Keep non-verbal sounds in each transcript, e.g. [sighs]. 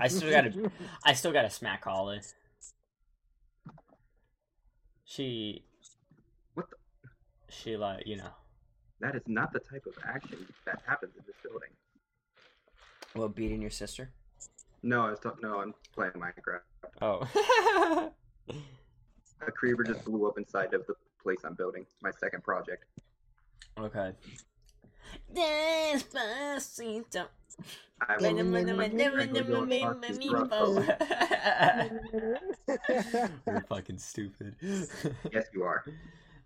I still gotta, I still gotta smack Holly. She, What the? she like you know. That is not the type of action that happens in this building. Well, beating your sister. No, I was talking. No, I'm playing Minecraft. Oh. [laughs] A creeper just blew up inside of the place I'm building. My second project. okay. Despacito. I You're fucking stupid. [laughs] yes, you are.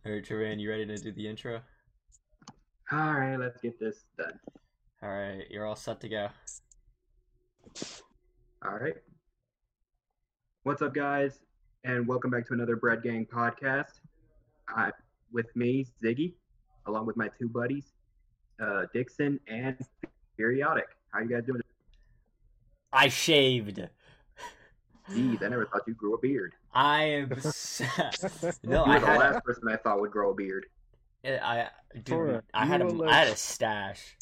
Alright, Trevor, you ready to do the intro? All right, let's get this done. Alright, you're all set to go. All right. What's up, guys? And welcome back to another Bread Gang podcast. I, with me, Ziggy, along with my two buddies, uh, Dixon and Feariodic. How you guys doing? I shaved. Jeez, I never thought you grew a beard. I am. [laughs] s- no, you I were the had. last person I thought would grow a beard. I dude, I had a, you were I had a stash.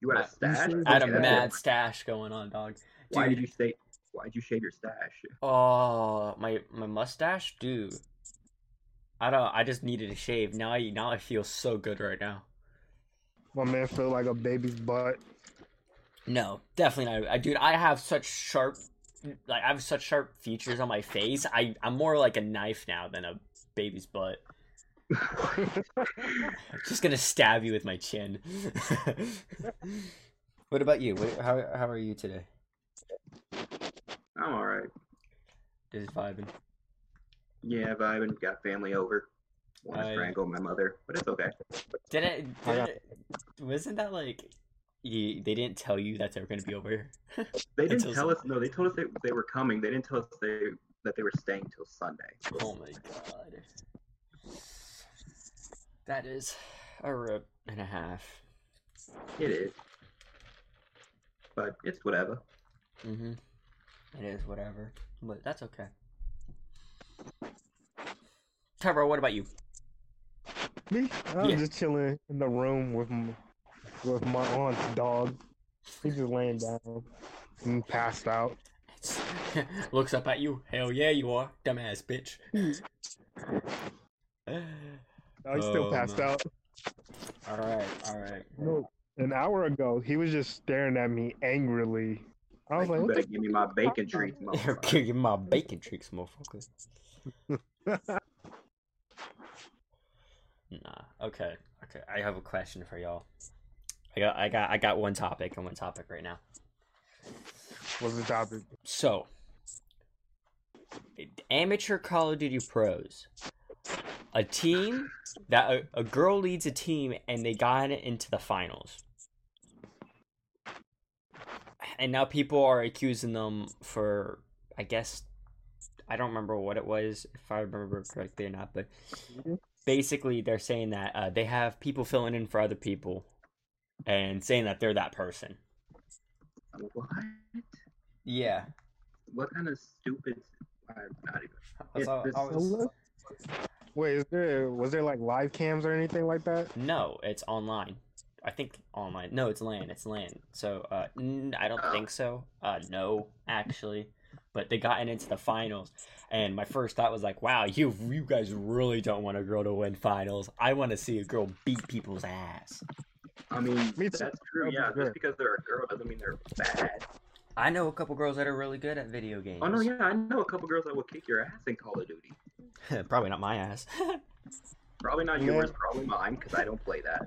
You had a stash. I had a mad stash going on, dog. Why did you stay? Why did you shave your stash? Oh, my my mustache, dude. I don't. I just needed a shave. Now I now I feel so good right now. My man feel like a baby's butt. No, definitely not. I, dude, I have such sharp, like I have such sharp features on my face. I I'm more like a knife now than a baby's butt. I'm [laughs] just gonna stab you with my chin. [laughs] what about you? What, how how are you today? I'm all right. Just vibing. Yeah, vibing. Got family over. Want to I- strangle my mother, but it's okay. Did it? Did got- it wasn't that like? You, they didn't tell you that they were gonna be over here. They didn't tell us. No, they told us they, they were coming. They didn't tell us they that they were staying till Sunday. Oh my god. That is a rip and a half. It is, but it's whatever. Mm-hmm. It is whatever, but that's okay. Trevor, what about you? Me? I was Yeah. just chilling in the room with my, with my aunt's dog. He's just laying down and passed out. [laughs] Looks up at you. Hell yeah, you are, dumbass bitch. no, he's still Oh, passed no. out. all right, all right. No, an hour ago, he was just staring at me angrily. I was Like, like, you better give me my bacon treats, motherfucker. [laughs] Give me my bacon treats, motherfucker. [laughs] Nah. Okay. Okay. I have a question for y'all. I got. I got. I got one topic and one topic right now. What's the topic? So, amateur Call of Duty pros, a team that a, a girl leads a team and they got it into the finals, and now people are accusing them for, I guess, I don't remember what it was if I remember correctly or not, but mm-hmm. Basically they're saying that uh, they have people filling in for other people, and saying that they're that person. What? Yeah. What kind of stupid? I'm not even. That's Yeah, all- I was- Wait, is there was there like live cams or anything like that? No, it's online. I think online. No, it's LAN. It's LAN. So, uh, n- I don't think so. Uh, no, actually. But they got in into the finals, and my first thought was like, "Wow, you you guys really don't want a girl to win finals. I want to see a girl beat people's ass." I mean, Me that's true. That'd Yeah, just because they're a girl doesn't mean they're bad. I know a couple girls that are really good at video games. Oh no, yeah, I know a couple girls that will kick your ass in Call of Duty. [laughs] Probably not my ass. [laughs] Probably not Yeah. yours, probably mine, because I don't play that.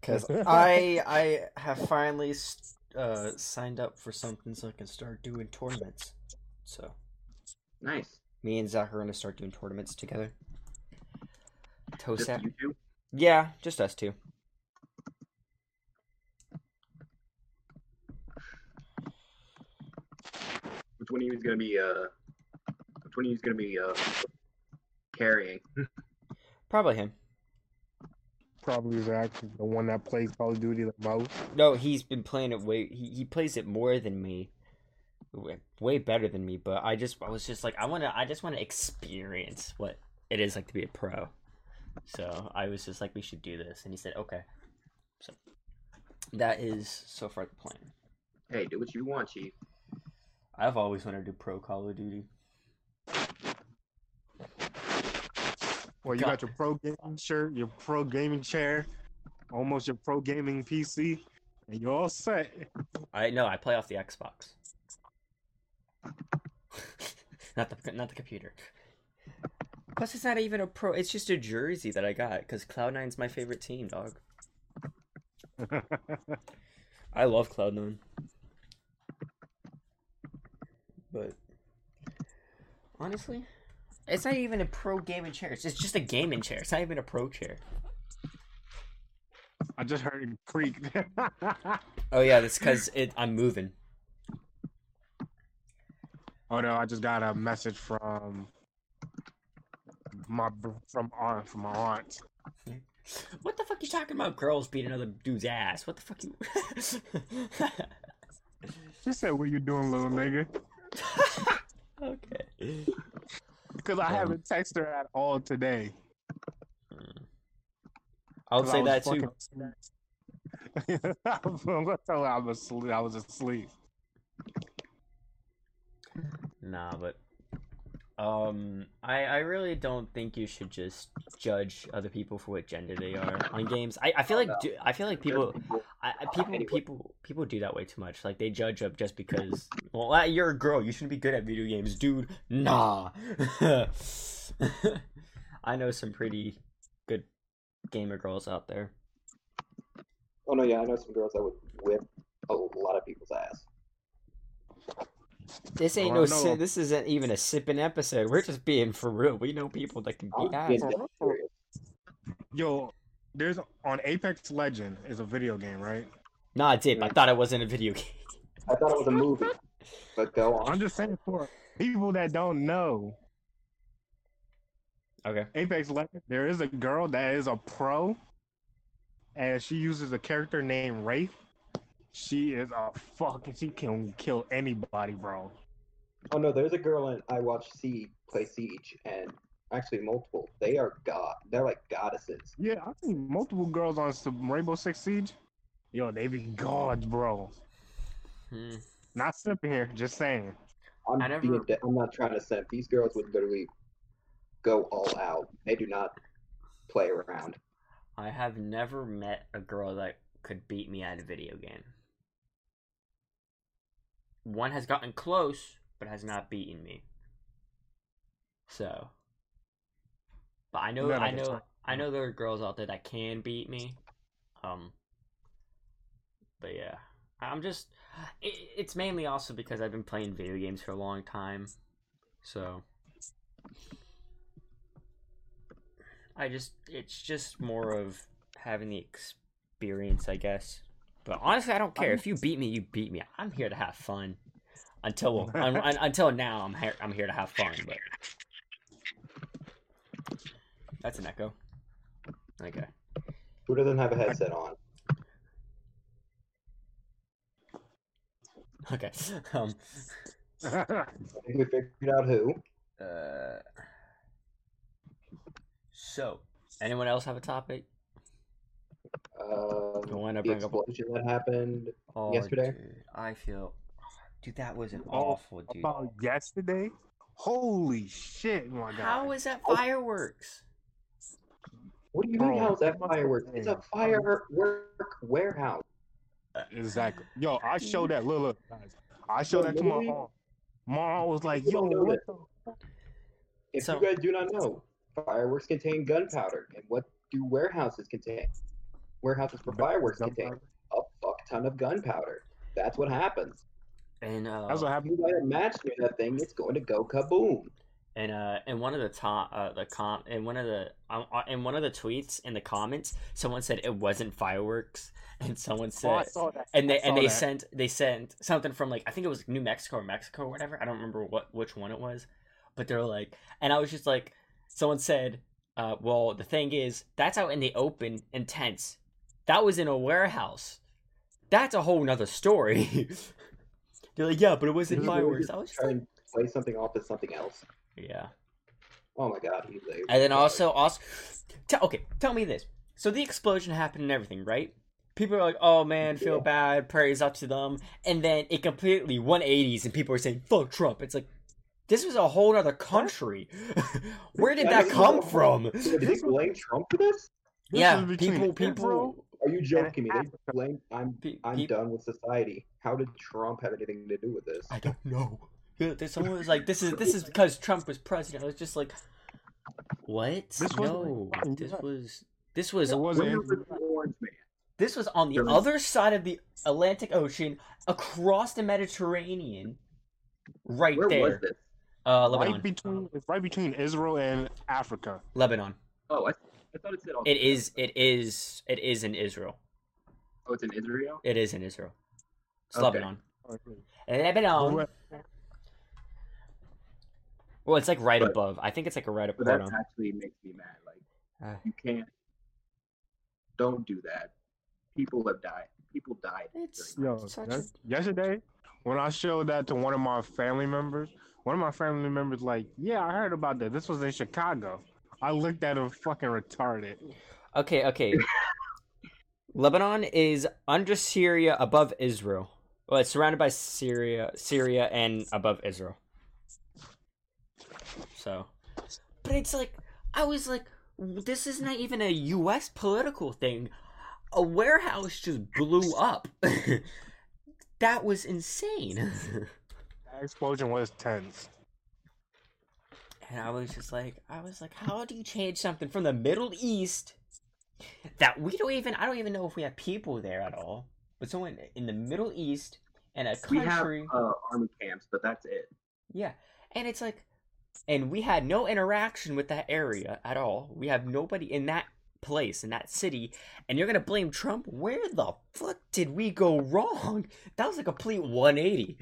Because [laughs] I I have finally s- uh, signed up for something so I can start doing tournaments. So Nice. me and Zach are gonna start doing tournaments together. Just Tosap. you. Yeah, just us two. Which one of you is gonna be uh? Which one of you is gonna be uh? Carrying. [laughs] Probably him. Probably Zach, the one that plays Call of Duty the most. No, he's been playing it way. He, he plays it more than me, way, way better than me. But I just I was just like I want to I just want to experience what it is like to be a pro. So I was just like we should do this, and he said okay. So that is so far the plan. Hey, do what you want, Chief. I've always wanted to do pro Call of Duty. Well, you God. got your pro gaming shirt, your pro gaming chair, almost your pro gaming PC, and you're all set. I no, I play off the Xbox. [laughs] not the not the computer. Plus, it's not even a pro. It's just a jersey that I got because Cloud9's my favorite team, dog. [laughs] I love Cloud9. But honestly, it's not even a pro gaming chair. It's just a gaming chair. It's not even a pro chair. I just heard it creak. [laughs] Oh yeah, that's because it. I'm moving. Oh no, I just got a message from my from aunt from my aunt. What the fuck you talking about? Girls beating another dude's ass. What the fuck you? She said, "What you doing, little nigga?" [laughs] okay. Because I Um, haven't texted her at all today. I'll I say was that too. I'm gonna tell her I was asleep. I was asleep. Nah, but um, I I really don't think you should just judge other people for what gender they are on games. I, I feel like do, I feel like people I, I- people people people do that way too much. Like they judge up just because. Well, uh, you're a girl. You shouldn't be good at video games, dude. Nah. [laughs] I know some pretty good gamer girls out there. Oh no, yeah, I know some girls that would whip a lot of people's ass. This ain't Oh, no. no. Si- this isn't even a sipping episode. We're just being for real. We know people that can I'm ass. being For oh, dead real? serious. Yo, there's on Apex Legend is a video game, right? Nah, Dip. I thought it wasn't a video [laughs] game. I thought it was a movie, but go on. I'm just saying for people that don't know, Okay. Apex Legend, there is a girl that is a pro, and she uses a character named Wraith. She is a fucking. She can kill anybody, bro. Oh no, there's a girl in I watch Siege play Siege, and actually multiple. They are god. They're like goddesses. Yeah, I've seen multiple girls on some Rainbow Six Siege. Yo, they be gods, bro. Hmm. Not simping here, just saying. I'm I never- de- I'm not trying to simp. These girls would literally go all out. They do not play around. I have never met a girl that could beat me at a video game. One has gotten close, but has not beaten me. So, but I know, I know. I know there are girls out there that can beat me. Um, but yeah, I'm just. It, it's mainly also because I've been playing video games for a long time, so. I just it's just more of having the experience, I guess. But honestly, I don't care if you beat me. You beat me. I'm here to have fun. Until [laughs] un, un- until now, I'm here. I'm here to have fun. But that's an echo. Okay. Who doesn't have a headset on? Okay. Um. I think we figured out who. Uh. So, anyone else have a topic? Um, You wanna the bring up- explosion that happened. Oh, Yesterday? dude, I feel, dude, that was an Oh, awful, dude. About yesterday? Holy shit, my god. How is that fireworks? What do you Bro, mean? How's that fireworks? It's a saying. firework warehouse. Exactly. Yo, I showed that. Look, look, guys. I showed Yo, that to my mom. Mom was like, "Yo, what the?" If So- you guys do not know, fireworks contain gunpowder, and what do warehouses contain? Warehouses for fireworks contain a fuck ton of gunpowder. That's what happens. And uh, That's what If happened. you light a match near that thing, it's going to go kaboom. and uh, in one of the top, uh, the com, in one of the, um, uh, in one of the tweets in the comments, someone said it wasn't fireworks, [laughs] and someone Oh, I said, saw that. and they I and they that. sent they sent something from like I think it was New Mexico or Mexico or whatever. I don't remember what which one it was, but they were like, and I was just like, someone said, uh, well, the thing is, that's out in the open in tents. That was in a warehouse. That's a whole nother story. [laughs] They're like, yeah, but it wasn't Did you really fireworks. just I was just try like, and play something off as something else. yeah. Oh my god, he's a And then also, also, tell okay, tell me this. So the explosion happened and everything, right? people are like, "Oh man, feel bad, prayers up to them," and then it completely 180s, and people are saying, "Fuck Trump." It's like this was a whole other country. [laughs] Where did that come from? Did they blame Trump for this? This yeah, is between people, Israel people, Are you joking me? They blame I'm pe- I'm pe- done with society. How did Trump have anything to do with this? I don't know. Someone was like, "This is this is because Trump was president." I was just like, "What? This wasn't no, this was this was It wasn't. The orange man? this was on the was- other side of the Atlantic Ocean, across the Mediterranean, right Where there. was this? Uh, Lebanon, right between right between Israel and Africa. Lebanon. Oh, I, I thought it said. It is. It is. It is in Israel. Oh, it's in Israel. It is in Israel. It's Okay. Lebanon. Lebanon. Well, it's like right But- above. I think it's like a right But above. that actually makes me mad. Like Uh, you can't. Don't do that. People have died. People died. It's Yo, Such yesterday when I showed that to one of my family members, one of my family members like, "Yeah, I heard about that. This was in Chicago." I looked at him fucking retarded. okay. Okay. [laughs] Lebanon is under Syria, above Israel. Well, it's surrounded by Syria, Syria, and above Israel. So, but it's like I was like, this is not even a U.S. political thing. A warehouse just blew up. [laughs] that was insane. [laughs] That explosion was tense. And I was just like, I was like, how do you change something from the Middle East that we don't even, I don't even know if we have people there at all, but someone in the Middle East and a country. We have uh, army camps, but that's it. yeah, and it's like, and we had no interaction with that area at all. We have nobody in that place in that city, and you're gonna blame Trump? Where the fuck did we go wrong? That was a complete 180.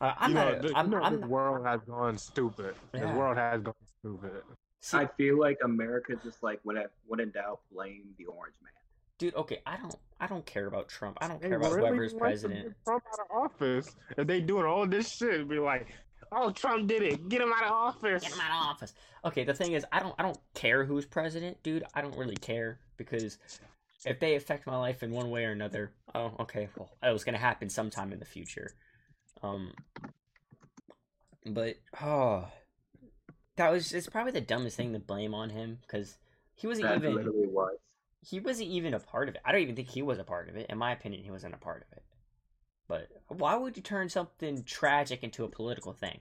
Uh, I'm you know, not. the, I'm, you know I'm this not. world has gone stupid. Yeah. This world has gone stupid. see, I feel like America just like when it, when in doubt, blame the orange man. dude okay i don't i don't care about trump i don't They care about really whoever's want to president get Trump out of office. If they doing all this shit, be like, "Oh, Trump did it. Get him out of office." get him out of office okay the thing is i don't i don't care who's president dude i don't really care because if they affect my life in one way or another oh okay well it was gonna happen sometime in the future um but oh that was it's probably the dumbest thing to blame on him because he wasn't That even literally was. he wasn't even a part of it. I don't even think he was a part of it. In my opinion, he wasn't a part of it. But why would you turn something tragic into a political thing?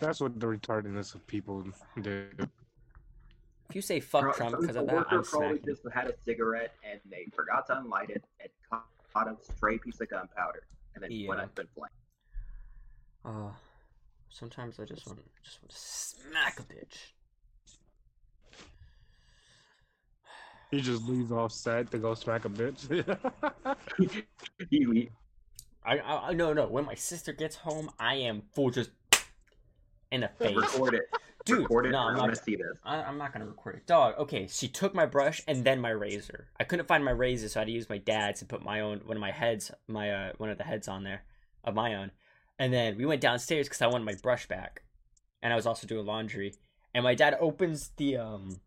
That's what the retardedness of people do. If you say fuck Trump because of that, coworker I'm probably smacking. just had a cigarette and they forgot to unlight it and caught caught a stray piece of gunpowder and then went Yeah. up in flames. Uh, sometimes I just want just want to smack a bitch. [sighs] He just leaves off set to go smack a bitch. He- [laughs] he- [laughs] I, I I- no no. When my sister gets home, I am full just in the face, record it. Dude. record it. no, I'm not. to see this. I, I'm not gonna record it. Dog, okay, she took my brush and then my razor. I couldn't find my razor, so I had to use my dad's and put my own one of my heads, my uh, one of the heads on there, of my own. And then we went downstairs because I wanted my brush back, and I was also doing laundry. And my dad opens the um,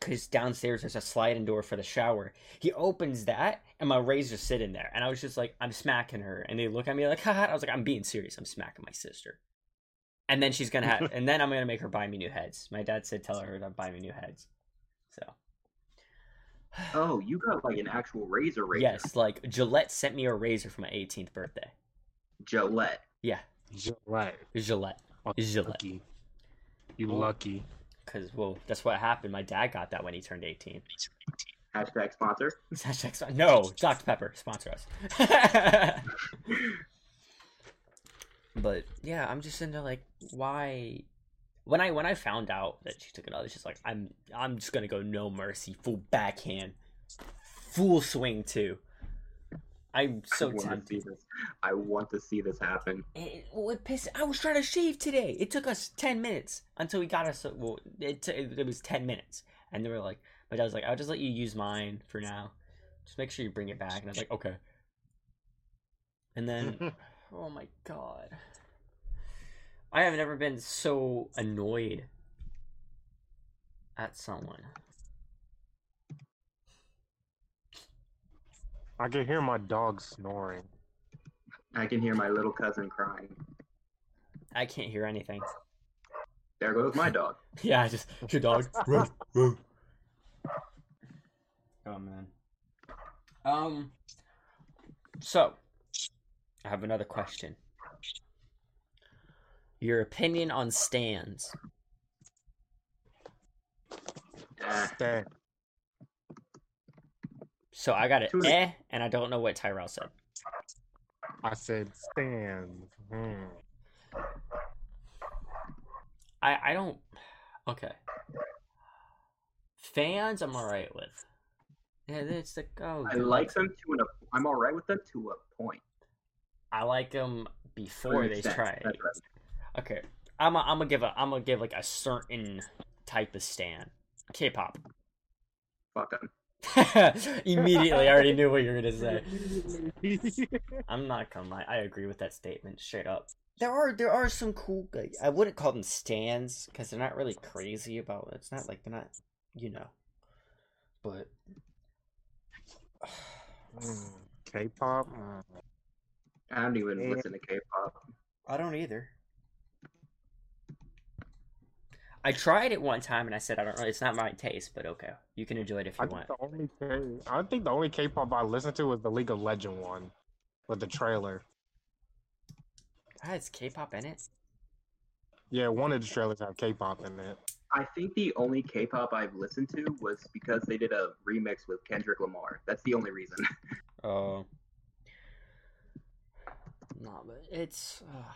because downstairs there's a sliding door for the shower. He opens that, and my razor's sitting there, and I was just like, I'm smacking her, and they look at me like, haha. [laughs] I was like, I'm being serious. I'm smacking my sister. And then she's gonna have, [laughs] and then I'm gonna make her buy me new heads. My dad said, tell her to buy me new heads. So Oh, you got like an actual razor razor. yes, like Gillette sent me a razor for my 18th birthday. Gillette. Yeah, right. Gillette, Oh, Gillette. Lucky. You lucky. Because well, that's what happened. My dad got that when he turned 18. Hashtag sponsor. [laughs] Hashtag sponsor. No, Dr Pepper sponsor us. [laughs] but yeah, I'm just into like why when I when I found out that she took it out, it's just like I'm I'm just gonna go no mercy, full backhand, full swing too. I'm so I want to see tempted. this. I want to see this happen. It, well, it pissed. I was trying to shave today. It took us ten minutes until we got us. Well, it t- it was ten minutes, and they were like, my dad was like, "I'll just let you use mine for now. Just make sure you bring it back." And I was like, "Okay." And then, [laughs] oh my god, I have never been so annoyed at someone. I can hear my dog snoring. I can hear my little cousin crying. I can't hear anything. There goes my dog. [laughs] Yeah, just your dog. [laughs] Ruff, ruff. oh man. Um. So, I have another question. Your opinion on stans? Dang. So I got it. Two- Eh, and I don't know what Tyrell said. I said stans. Hmm. I I don't. Okay. Fans, I'm alright with. Yeah, it's the oh. I good like them to an. I'm all right with them to a point. I like them before they extent. try. That's right. Okay, I'm i I'm gonna give a I'm gonna give like a certain type of stand. K-pop. Fuck them. [laughs] Immediately, I already knew what you were gonna say. [laughs] I'm not gonna lie. I agree with that statement straight up. There are there are some cool. Like, I wouldn't call them stans because they're not really crazy about. it. It's not like they're not, you know. But Mm, K-pop. I don't even Yeah. listen to K-pop. I don't either. I tried it one time and I said I don't know. It's not my taste, but okay, you can enjoy it if you think want. the only K- I think the only K-pop I listened to was the League of Legend one, with the trailer. It's K-pop in it. Yeah, one of the trailers have K-pop in it. I think the only K-pop I've listened to was because they did a remix with Kendrick Lamar. That's the only reason. [laughs] Oh. No, but it's uh,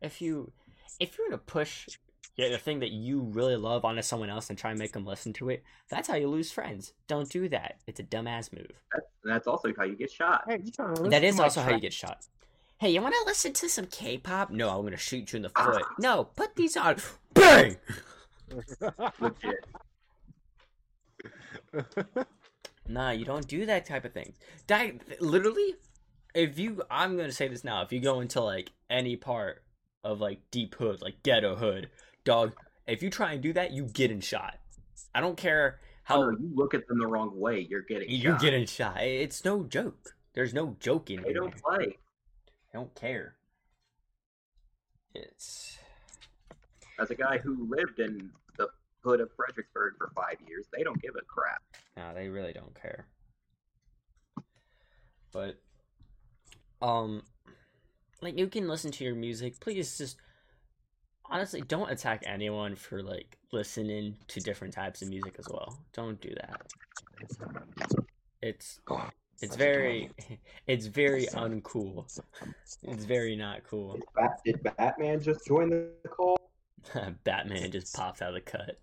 if you if you're gonna push yeah, the thing that you really love onto someone else and try and make them listen to it, that's how you lose friends. Don't do that. It's a dumbass move. That's, that's also how you get shot. Hey, you trying to listen That to is my also how you get shot. Hey, you want to listen to some K-pop? No, I'm gonna shoot you in the foot. No, put these on. Bang! Legit. Nah, you don't do that type of thing. That literally, if you, I'm gonna say this now. If you go into like any part of like deep hood, like ghetto hood, dog, if you try and do that, you getting shot. I don't care Oh, how no, you look at them the wrong way, you're getting you're shot. getting shot. It's no joke. There's no joking. They don't there. play. I don't care. It's As a guy who lived in the hood of Fredericksburg for five years, they don't give a crap. No, they really don't care. But um like you can listen to your music. Please just honestly don't attack anyone for like listening to different types of music as well. Don't do that. It's it's very [laughs] it's very uncool. It's very not cool. Did, Bat- did Batman just join the call? [laughs] Batman just popped out of the cut.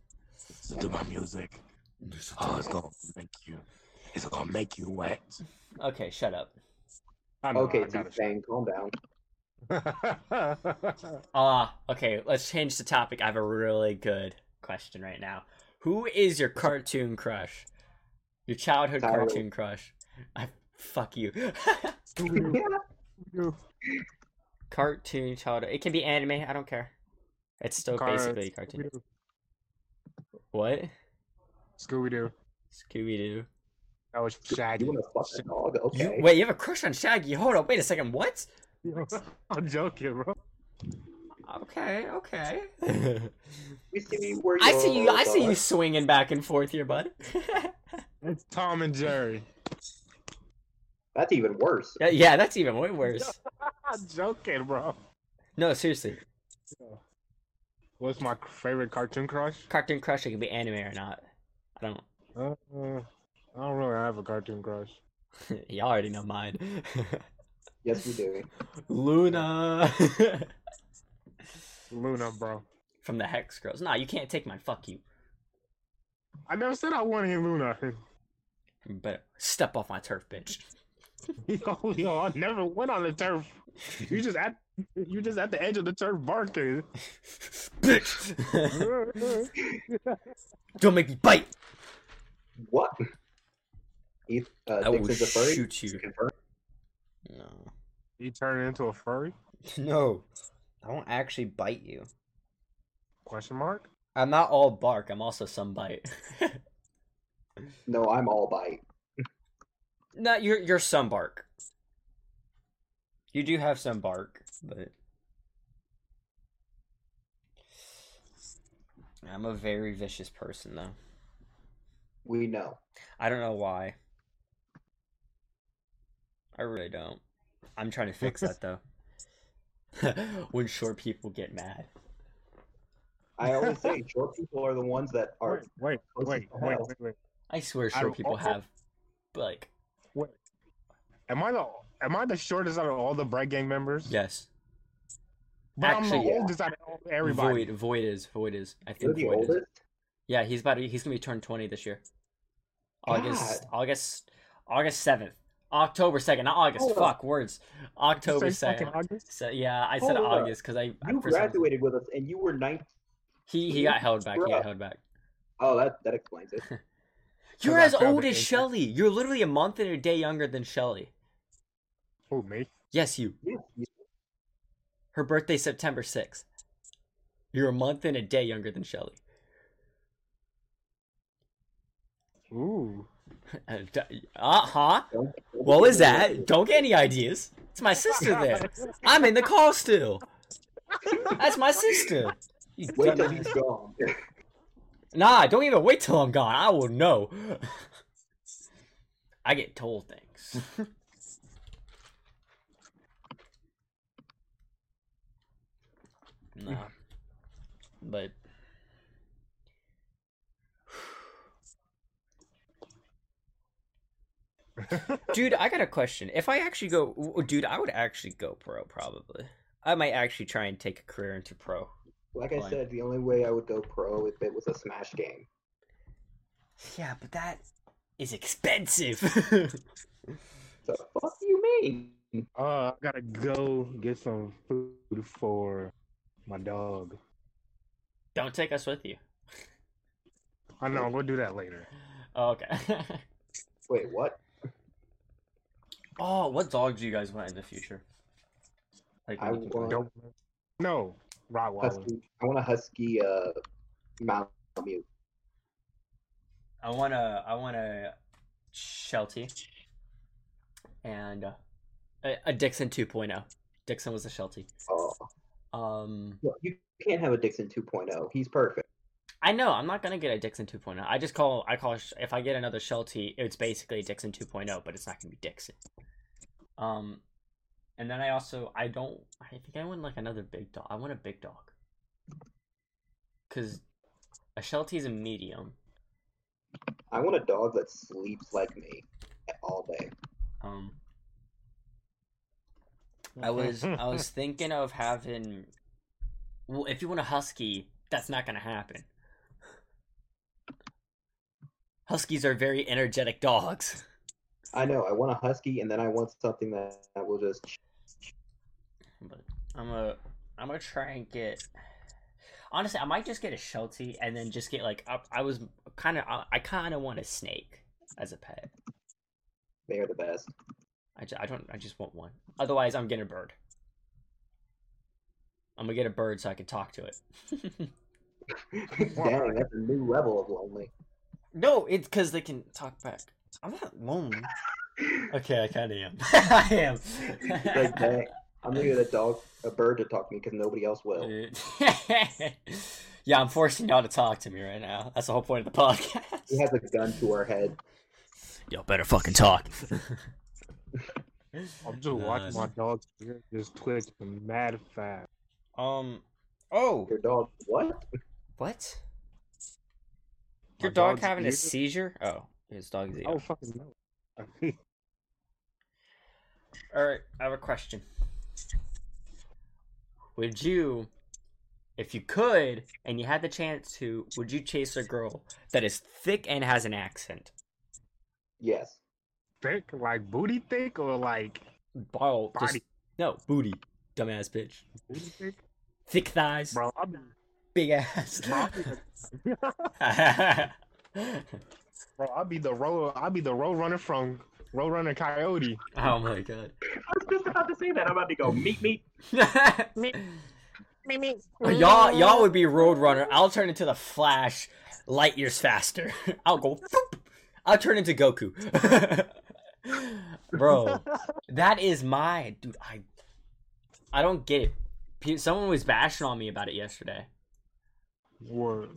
to my music. Oh, it's gonna make you. It's gonna make you wet. Okay, shut up. I know, Okay, I gotta T-Bang, calm down. [laughs] Ah, okay, let's change the topic. I have a really good question right now. Who is your cartoon crush? Your childhood Tyler. cartoon crush? I fuck you. [laughs] [laughs] cartoon childhood. It can be anime. I don't care. It's still Car- basically a cartoon. What? Scooby Doo. Scooby Doo. That was Shaggy. You want to fuck a dog? You Okay. wait. You have a crush on Shaggy? Hold up. Wait a second. What? [laughs] I'm joking, bro. Okay. Okay. We see where I see you. I see you swinging back and forth here, bud. [laughs] It's Tom and Jerry. That's even worse. yeah, yeah, that's even way worse. [laughs] I'm joking, bro. No, seriously. What's my favorite cartoon crush? Cartoon crush. It can be anime or not. I don't. Uh, uh, I don't really have a cartoon crush. [laughs] Y'all already know mine. [laughs] Yes, we do. Luna [laughs] Luna, bro. from the Hex Girls. Nah, you can't take mine. Fuck you. I never said I wanted Luna. But step off my turf, bitch. yo, yo, I never went on the turf. You just at you just at the edge of the turf barking. bitch. Don't make me bite. What? Heath, uh, I will Dixon's a furry? shoot you. Confirm. No. you turn into a furry? [laughs] No. I won't actually bite you. Question mark? I'm not all bark. I'm also some bite. [laughs] No, I'm all bite. No, you're you're some bark. You do have some bark, but I'm a very vicious person though. We know. I don't know why. I really don't. I'm trying to fix that though. [laughs] when short people get mad. I always say short people are the ones that are. wait, closest wait, wait, wait, wait. I swear short of people all- have like Wait. Am I the am I the shortest out of all the Bread Gang members? yes. But I'm Actually, the yeah. oldest out of everybody. Void Void is Void is I You're think the Void is. oldest. Yeah, he's about to, he's gonna be turned twenty this year. August God. August August seventh. October second, not August. Hold up. Fuck words. October Say fucking second. August? So yeah, I said up. August because I I- You some- graduated with us, and you were 19. He he got held back. He got held back. Oh, that that explains it. [laughs] You're as old as Shelly. You're literally a month and a day younger than Shelly. Who me? Yes, you. Yeah, Her birthday September sixth. You're a month and a day younger than Shelly. Ooh. Uh huh. What was that? Don't get any ideas. It's my sister there. I'm in the call still. That's my sister. Wait till he's gone. Nah, don't even wait till I'm gone. I will know. [laughs] I get told things. [laughs] nah. But [laughs] Dude, I got a question. If I actually go dude, I would actually go pro probably. I might actually try and take a career into pro. Like I said, the only way I would go pro if it was a Smash game. Yeah, but that is expensive. [laughs] So fuck you mean? Uh, I gotta go get some food for my dog. Don't take us with you. I know, we'll do that later. Oh, okay. [laughs] Wait, what? Oh, what dog do you guys want in the future? Like, I when you can want- play? Don't. No, Rottweiler. Husky. I want a husky uh Malamute. I want a, I want a Sheltie and uh, a, a Dixon 2.0. Dixon was a Sheltie. Oh, Um, no, you can't have a Dixon 2.0. He's perfect. I know I'm not gonna get a Dixon 2.0. I just call, I call if I get another Sheltie, it's basically Dixon 2.0, but it's not gonna be Dixon. Um, and then I also, I don't, I think I want like another big dog. I want a big dog. Cause a Sheltie is a medium. I want a dog that sleeps like me all day. Um, I was I was [laughs] thinking of having. Well, if you want a husky, that's not gonna happen. Huskies are very energetic dogs. I know. I want a husky, and then I want something that, that will just. But I'm a I'm gonna try and get. Honestly, I might just get a Sheltie and then just get like I, I was kind of I, I kind of want a snake as a pet. They are the best. I, ju- I don't I just want one. Otherwise, I'm getting a bird. I'm gonna get a bird so I can talk to it. [laughs] [laughs] Dang, that's a new level of lonely. No, it's because they can talk back. I'm not lonely. [laughs] Okay, I kind of am. [laughs] I am. Like, dang, I'm gonna get a dog, a bird to talk to me because nobody else will. [laughs] yeah, I'm forcing y'all to talk to me right now. That's the whole point of the podcast. He has a gun to our head. Y'all better fucking talk. I'm just watching my dog just twitch mad fast. Um. Oh, Your dog, what? what? My Your dog dog's having a seizure? Oh, his dog's ear. Oh fucking [laughs] no. All right, I have a question. Would you, if you could, and you had the chance to, would you chase a girl that is thick and has an accent? Yes. thick, like booty thick, or like Ball, just body no booty, dumbass bitch. booty thick, Thick thighs, bro. I be, big ass. bro, I be the, bro, I be the road, I'll be the [laughs] road runner from Road Runner Coyote. oh my god. [laughs] I was just about to say that. I'm about to go meet me. meet [laughs] me. Oh, y'all, y'all would be Roadrunner. I'll turn into the Flash, light years faster. I'll go. boop. I'll turn into Goku. bro. That is my dude. I I don't get it. Someone was bashing on me about it yesterday. Word.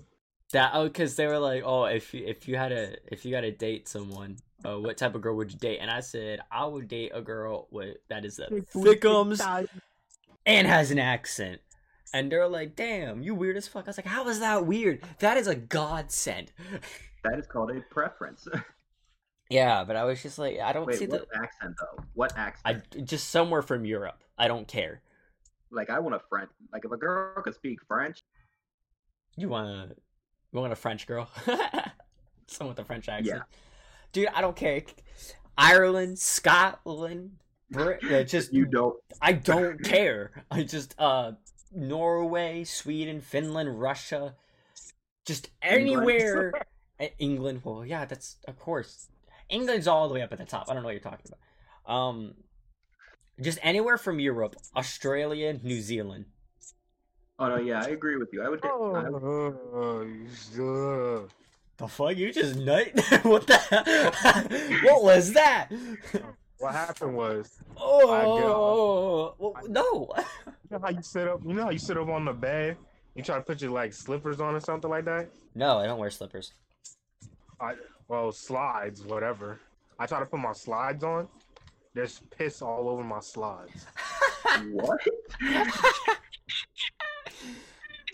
That oh, because they were like, oh, if you if you had a if you got to date someone, uh, what type of girl would you date? And I said I would date a girl with that is a thickums and has an accent. And they're like, damn, you weird as fuck. I was like, how is that weird? That is a godsend. [laughs] That is called a preference. [laughs] Yeah, but I was just like, I don't Wait, see what the. accent though? What accent? I just somewhere from Europe. I don't care. Like I want a French. Like if a girl could speak French, You want a you want a French girl? [laughs] Someone with a French accent. Yeah. Dude, I don't care. Ireland, Scotland, Brit- [clears throat] just you don't. I don't care. I just uh Norway, Sweden, Finland, Russia, just anywhere. Uh, [laughs] England. Well, yeah, that's of course. England's all the way up at the top. I don't know what you're talking about. Um, just anywhere from Europe, Australia, New Zealand. Oh no, yeah, I agree with you. I would. date- I would Oh. The fuck? You just nut? [laughs] what the? [laughs] what was that? what happened was, Oh well, oh, oh, oh. no. you know how you sit up, you know how you sit up on the bed, you try to put your like slippers on or something like that. No, I don't wear slippers. I well slides, whatever. I try to put my slides on. There's piss all over my slides. [laughs] what?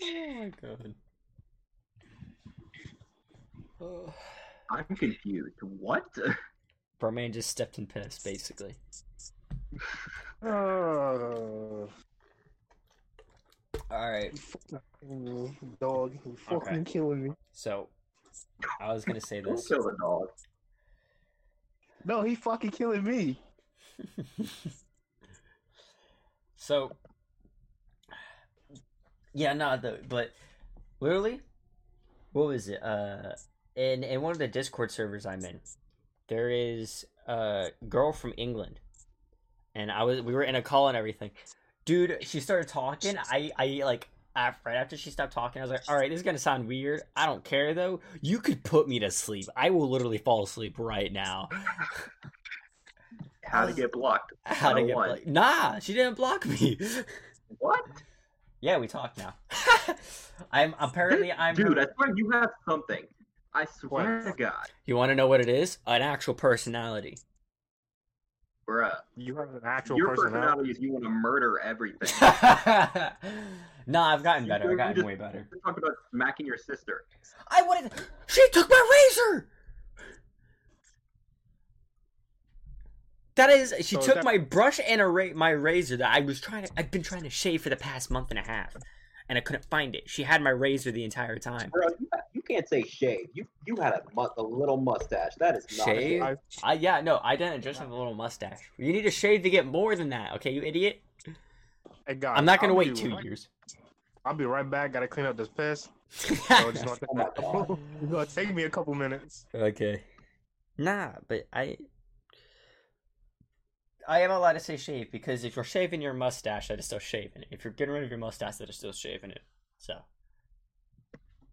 Oh my god. Oh. [sighs] I'm confused. What? Batman just stepped in piss, basically. [sighs] Uh, All right. dog, you fucking Okay. killing me. So, I was gonna say Don't this. kill the dog. No, he fucking killing me. [laughs] so, yeah, not the but literally, what was it? Uh, in in one of the Discord servers I'm in, there is a girl from England, and I was we were in a call and everything. Dude, she started talking. I I like af- right after she stopped talking, I was like, all right, this is gonna sound weird. I don't care though. You could put me to sleep. I will literally fall asleep right now. How to get blocked? How to get blocked? Nah, she didn't block me. What? Yeah, we talk now. [laughs] I'm apparently I'm. Dude, her- I swear you have something. I swear to God, You want to know what it is? An actual personality. bruh. You have an actual Your personality. personality is you want to murder everything. [laughs] no, I've gotten better. You I've gotten just- way better. Let's talk about smacking your sister. I wanted. She took my razor. That is, she So took that- my brush and a ra- my razor that I was trying to. I've been trying to shave for the past month and a half, and I couldn't find it. She had my razor the entire time. Bro, you, you can't say shave. You you had a, mu- a little mustache. That is not Shave? A I, I yeah, no, I didn't just have a little mustache. You need to shave to get more than that, okay, you idiot? hey guys, I'm not gonna I'll wait two right- years. I'll be right back. Gotta clean up this piss. [laughs] So it's gonna, [laughs] Oh my God. [laughs] it's gonna take me a couple minutes. okay. Nah, but I I am allowed to say shave because if you're shaving your mustache, that is still shaving it. If you're getting rid of your mustache, that is still shaving it. So,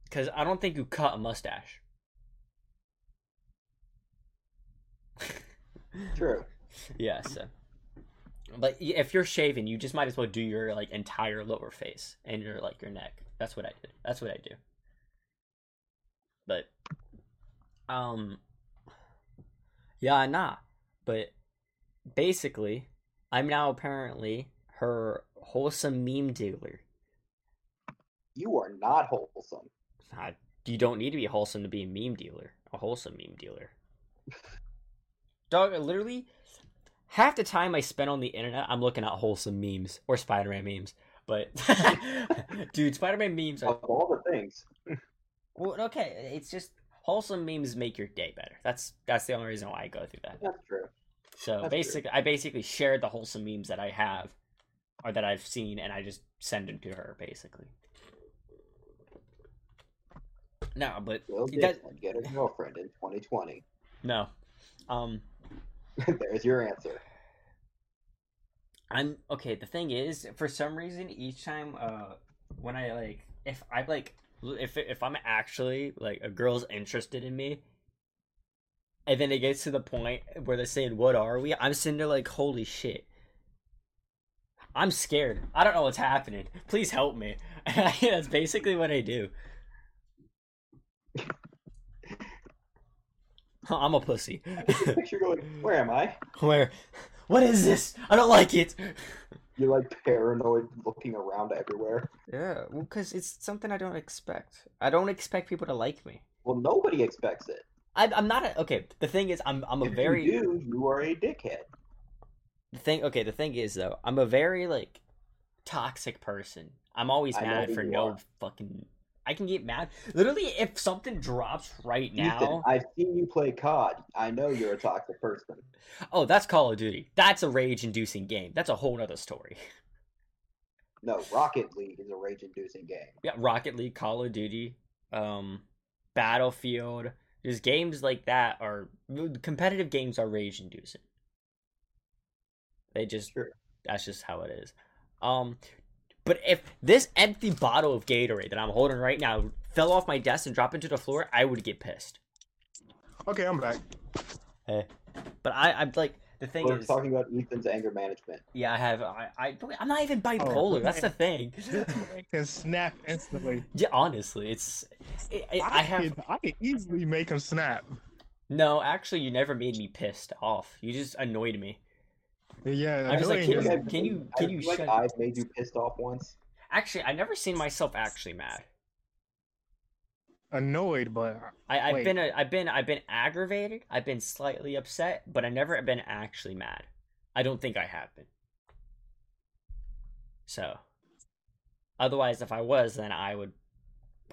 because I don't think you cut a mustache. True. [laughs] yeah. So, but if you're shaving, you just might as well do your like entire lower face and your like your neck. That's what I did. That's what I do. But, um, yeah, I nah. But basically, I'm now apparently her wholesome meme dealer. You are not wholesome. I, you don't need to be wholesome to be a meme dealer. A wholesome meme dealer. [laughs] Dog, literally, half the time I spend on the internet, I'm looking at wholesome memes or Spider-Man memes. But, [laughs] dude, Spider-Man memes are Of all the things. [laughs] well, okay. It's just wholesome memes make your day better. That's that's the only reason why I go through that. That's true. So That's basically, I basically shared the wholesome memes that I have, or that I've seen, and I just send them to her. Basically. No, but Will that, get a girlfriend in 2020? no. Um, [laughs] There's your answer. I'm okay. The thing is, for some reason, each time, uh, when I like, if I like, if if I'm actually like a girl's interested in me, and then it gets to the point where they're saying, "What are we?" I'm sitting there like, "Holy shit!" I'm scared. I don't know what's happening. Please help me. [laughs] That's basically what I do. [laughs] I'm a pussy. Picture going, where am I? [laughs] Where? What is this? I don't like it. You're like paranoid, looking around everywhere. Yeah, well, because it's something I don't expect. I don't expect people to like me. Well, nobody expects it. I, I'm not a okay. The thing is, I'm I'm a if very you do, you are a dickhead. the thing. Okay, the thing is though, I'm a very like toxic person. I'm always I mad for no are. fucking. I can get mad literally if something drops right Ethan, now. I've seen you play COD. I know you're a toxic person. Oh, that's Call of Duty. That's a rage-inducing game. That's a whole other story. No, Rocket League is a rage-inducing game. Yeah, Rocket League, Call of Duty, um, Battlefield. There's games like that are competitive games are rage inducing. They just Sure. that's just how it is. Um, but if this empty bottle of Gatorade that I'm holding right now fell off my desk and dropped into the floor, I would get pissed. Okay, I'm back. Hey, but I I'm like the thing We're is, talking about Ethan's anger management. yeah, I have I, I I'm not even bipolar. Oh. that's the thing. [laughs] can snap instantly. Yeah, honestly, it's I, I, I have. can, I can easily make him snap. No, actually, you never made me pissed off. You just annoyed me. Yeah, I'm just like, annoying can you- I've- can you- I you feel like shut- I've made you pissed off once. Actually, I never seen myself actually mad. Annoyed, but I, I've Wait. been a, I've been I've been aggravated. I've been slightly upset, but I've never been actually mad. I don't think I have been. So, otherwise, if I was, then I would,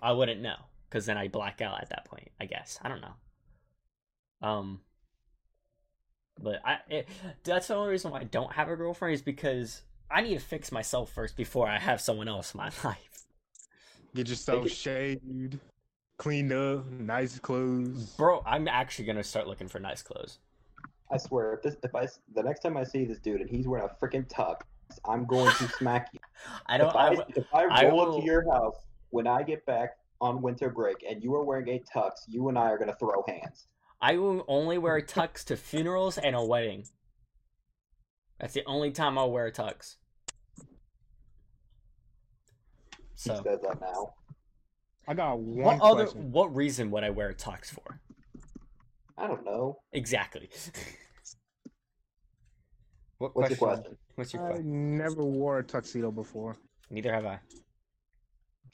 I wouldn't know, because then I black out at that point. I guess I don't know. Um, but I it, that's the only reason why I don't have a girlfriend is because I need to fix myself first before I have someone else in my [laughs] life. get yourself shaved, cleaned up, nice clothes. Bro, I'm actually gonna start looking for nice clothes. I swear, if this, if I, s- the next time I see this dude and he's wearing a freaking tux, I'm going to [laughs] smack you. I don't. if I, I, w- if I I roll up to your house when I get back on winter break and you are wearing a tux, you and I are gonna throw hands. I will only wear a tux to funerals and a wedding. That's the only time I'll wear a tux. He So, says that now. I got one what other question. what reason would I wear a tux for? I don't know. Exactly. [laughs] what What's your question? What's your I never wore a tuxedo before. Neither have I.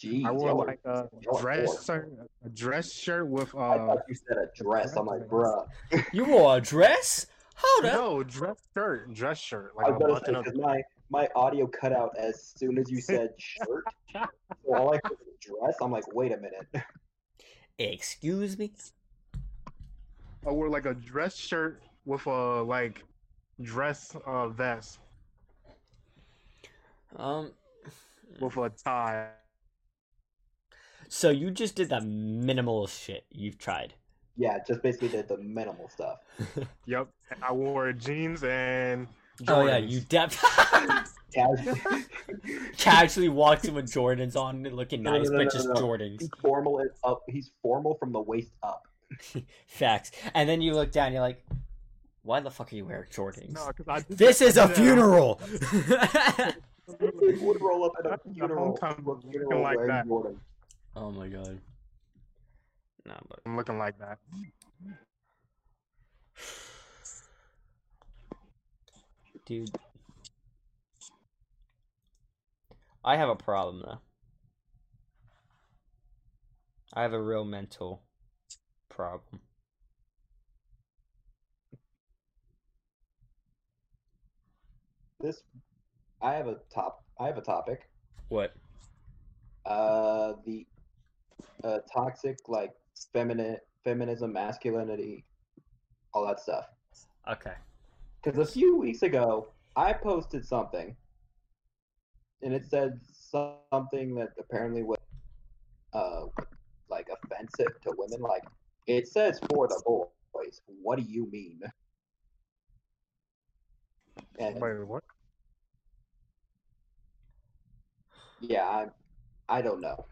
Jeez, I wore like a dress poor. shirt, a dress shirt with Uh, I thought you said a dress. I'm like, bruh. You wore a dress? Hold up. no dress shirt, dress shirt, I like a was button gonna up. my my audio cut out as soon as you [laughs] said shirt. so all I heard was dress. I'm like, wait a minute. Excuse me. I wore like a dress shirt with a like dress uh vest Um. with a tie. So you just did the minimal shit you've tried. Yeah, just basically did the minimal stuff. [laughs] Yep. I wore jeans and Oh yeah, you definitely. [laughs] Casual, [laughs] casually walked in with Jordans on, looking No, no, nice, no, but just no. Jordans. he's formal up. He's formal from the waist up. [laughs] Facts. And then you look down, you're like, why the fuck are you wearing Jordans? No, 'cause I this that- is a I did funeral. Would roll up at a That's funeral, looking like that. Jordan? oh my god. Nah, but I'm looking like that. Dude, I have a problem though. I have a real mental problem. This, I have a top. I have a topic. What? Uh, the uh, toxic like feminine feminism, masculinity, all that stuff. Okay. Because a few weeks ago, I posted something, and it said something that apparently was, uh, like offensive to women. Like it says for the boys. What do you mean? And Wait, what? yeah, I, I don't know.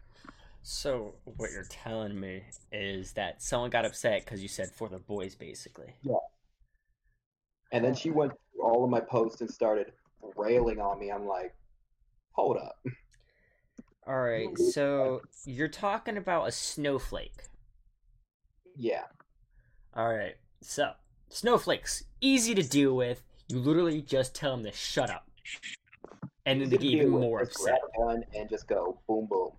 So what you're telling me is that someone got upset because you said for the boys, basically. And then she went through all of my posts and started railing on me. I'm like, hold up. All right. So you're talking about a snowflake. Yeah. All right. So snowflakes, easy to deal with. You literally just tell them to shut up, and then they get even more upset. grab a gun and just go boom boom.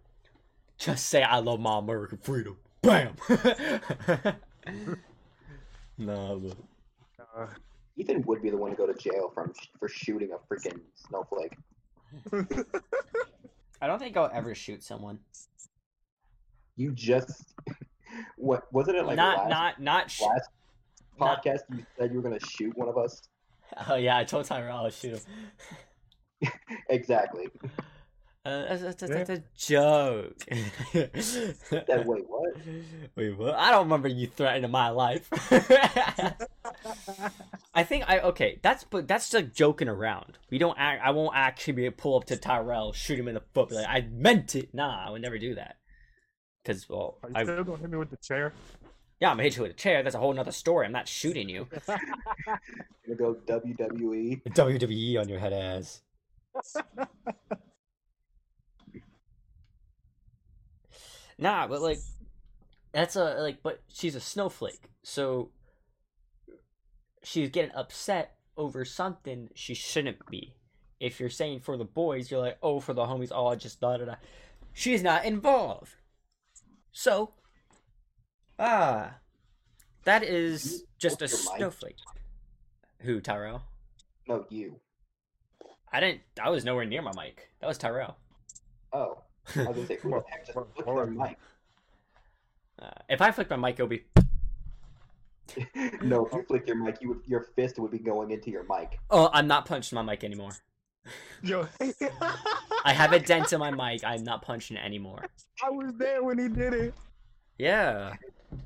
Just say I love my American freedom. Bam. [laughs] [laughs] nah, but Uh, Ethan would be the one to go to jail from for shooting a freaking snowflake. [laughs] I don't think I'll ever shoot someone. You just [laughs] what wasn't it like not last, not not sh- last not- podcast you said you were gonna shoot one of us? Oh yeah, I told Tyrell I'll shoot him. [laughs] Exactly. Uh, that's, that's, that's, that's a joke. That wait, what? Wait, what? I don't remember you threatening my life. I think I okay. That's but that's like joking around. We don't act. I won't actually be able to pull up to Tyrell, shoot him in the foot. Like, I meant it. Nah, I would never do that. Cause well, Are you I still gonna hit me with the chair? yeah, I'm gonna hit you with a chair. That's a whole nother story. I'm not shooting you. [laughs] Gonna go. WWE. WWE on your head ass. [laughs] nah, but like that's a like but she's a snowflake. So she's getting upset over something she shouldn't be. If you're saying for the boys, you're like, oh, for the homies, oh, I just da da da. She's not involved. So, ah, that is just a What's your mic? snowflake. Who, Tyrell? No, you. I didn't. I was nowhere near my mic. That was Tyrell. Oh, I was gonna say who the [laughs] heck just flipped their mic? Uh, if I flick my mic, it'll be. [laughs] no, if you flicked your mic, you would, your fist would be going into your mic. Oh, I'm not punching my mic anymore. Yo, [laughs] I have a dent in my mic. I'm not punching it anymore. I was there when he did it. Yeah.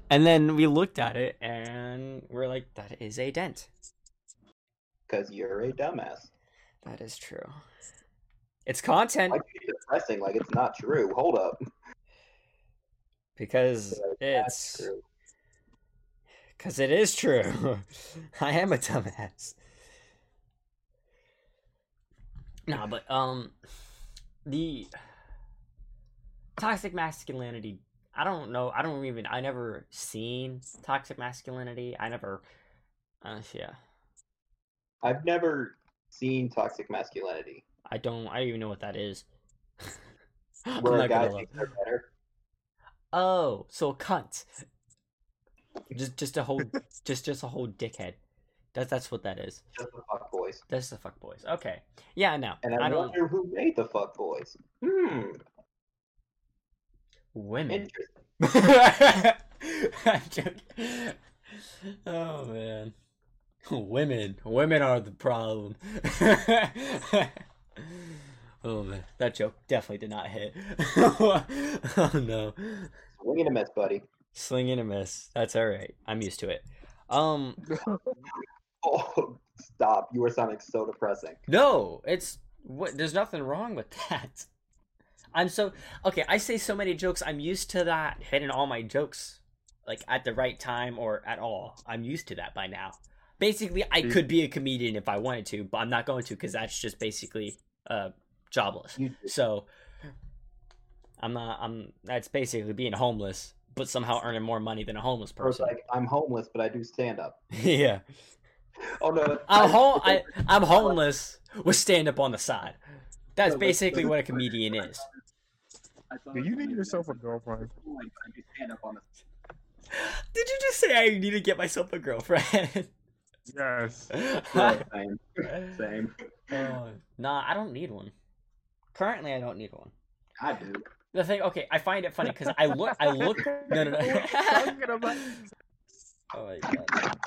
And then we looked at it and we're like, that is a dent. Because you're a dumbass. That is true. It's content Why you depressing like it's not true? Hold up. because That's it's true. Because it is true. [laughs] I am a dumbass. No, but um, the toxic masculinity. I don't know. I don't even. I never seen toxic masculinity. I never. Uh, yeah. I've never seen toxic masculinity I don't. I don't even know what that is. [laughs] Where a guy thinks they're better. Oh, so cunt. Just, just a whole, [laughs] just, just a whole dickhead. That's that's what that is. Just the fuck boys. That's the fuck boys. Okay. Yeah, no. And I, I don't. wonder who made the fuck boys. Hmm. Women. Interesting. [laughs] I'm joking. Oh man. Women. Women are the problem. [laughs] oh man. That joke definitely did not hit. oh no. Swing and a miss, buddy. Sling and a miss. That's alright. I'm used to it. Um [laughs] Oh, stop! You are sounding so depressing. no, it's what there's nothing wrong with that. I'm so okay, I say so many jokes, I'm used to that hitting all my jokes like at the right time or at all. I'm used to that by now. Basically, I could be a comedian if I wanted to, but I'm not going to because that's just basically uh jobless. So I'm not I'm that's basically being homeless, but somehow earning more money than a homeless Or person. like I'm homeless, but I do stand up. [laughs] yeah. Oh no, I'm home [laughs] I I'm homeless with stand up on the side. That's So, basically so- what a comedian is. I thought Do you it need yourself a girlfriend? cool, like, I do stand up on the Did you just say I need to get myself a girlfriend? Yes. [laughs] Yeah, same. Same. Oh, nah, I don't need one. Currently, I don't need one. I do. The thing, okay, I find it funny because I look, I look. No, no, no. [laughs] [laughs] [laughs] Oh my god.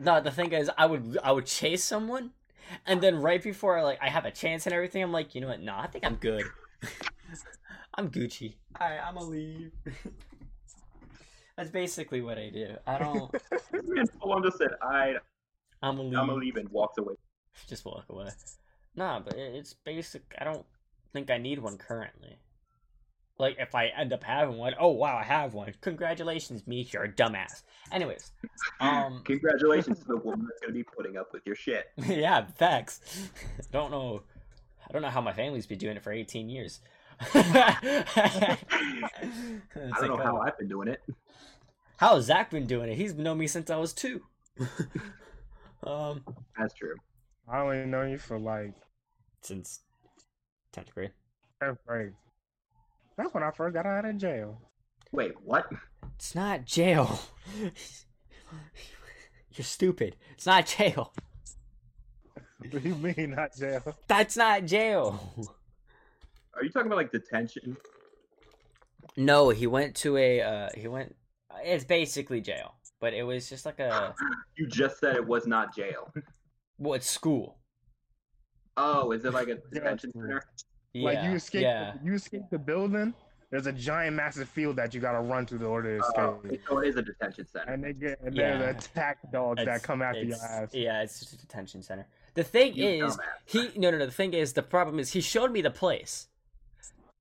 No, the thing is, I would, I would chase someone, and then right before I like, I have a chance and everything, I'm like, you know what? No, I think I'm good. I'm Gucci. Alright, I'm gonna leave. That's basically what I do. I don't. This man just said, I, I'm gonna leave. I'm gonna leave and walks away. Just walk away. Nah, but it's basic. I don't think I need one currently. Like if I end up having one, oh wow, I have one. Congratulations, me. You're a dumbass. Anyways, um, [laughs] Congratulations to the woman that's gonna be putting up with your shit. [laughs] yeah, facts. [laughs] Don't know. I don't know how my family's been doing it for 18 years. I I don't know how I've been doing it. How has Zach been doing it? He's known me since I was two. um, That's true. I only know you for like since 10th grade. tenth grade. That's when I first got out of jail. Wait, what? It's not jail. You're stupid. It's not jail. What do you mean not jail? That's not jail. Are you talking about like detention? No, he went to a. Uh, he went. It's basically jail, but it was just like a. [gasps] You just said it was not jail. Well, it's school. Oh, is it like a detention center? Yeah, like you escape, yeah. you escape the building. There's a giant, massive field that you gotta run through in order to Oh, escape. so it is a detention center. and they get and Yeah. there's attack dogs that It's- come after your ass. Yeah, it's just a detention center. The thing You is, he no no no. The thing is, the problem is he showed me the place.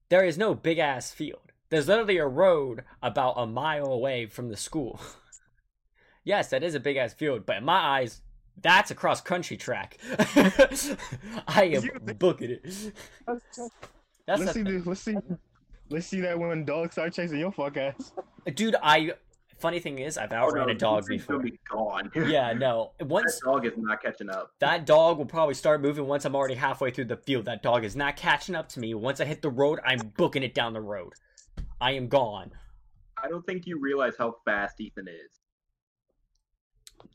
There is no big ass field. There's literally a road about a mile away from the school. [laughs] yes, that is a big ass field, but in my eyes, that's a cross country track. [laughs] I am You think- booking it. [laughs] That's let's see this. Let's see. Let's see that when dogs start chasing your fuck ass. dude. I funny thing is, I've Oh, outran no, a dog he's gonna before. be gone. [laughs] Yeah, no. that Once dog is not catching up. That dog will probably start moving once I'm already halfway through the field. That dog is not catching up to me. Once I hit the road, I'm booking it down the road. I am gone. I don't think you realize how fast Ethan is.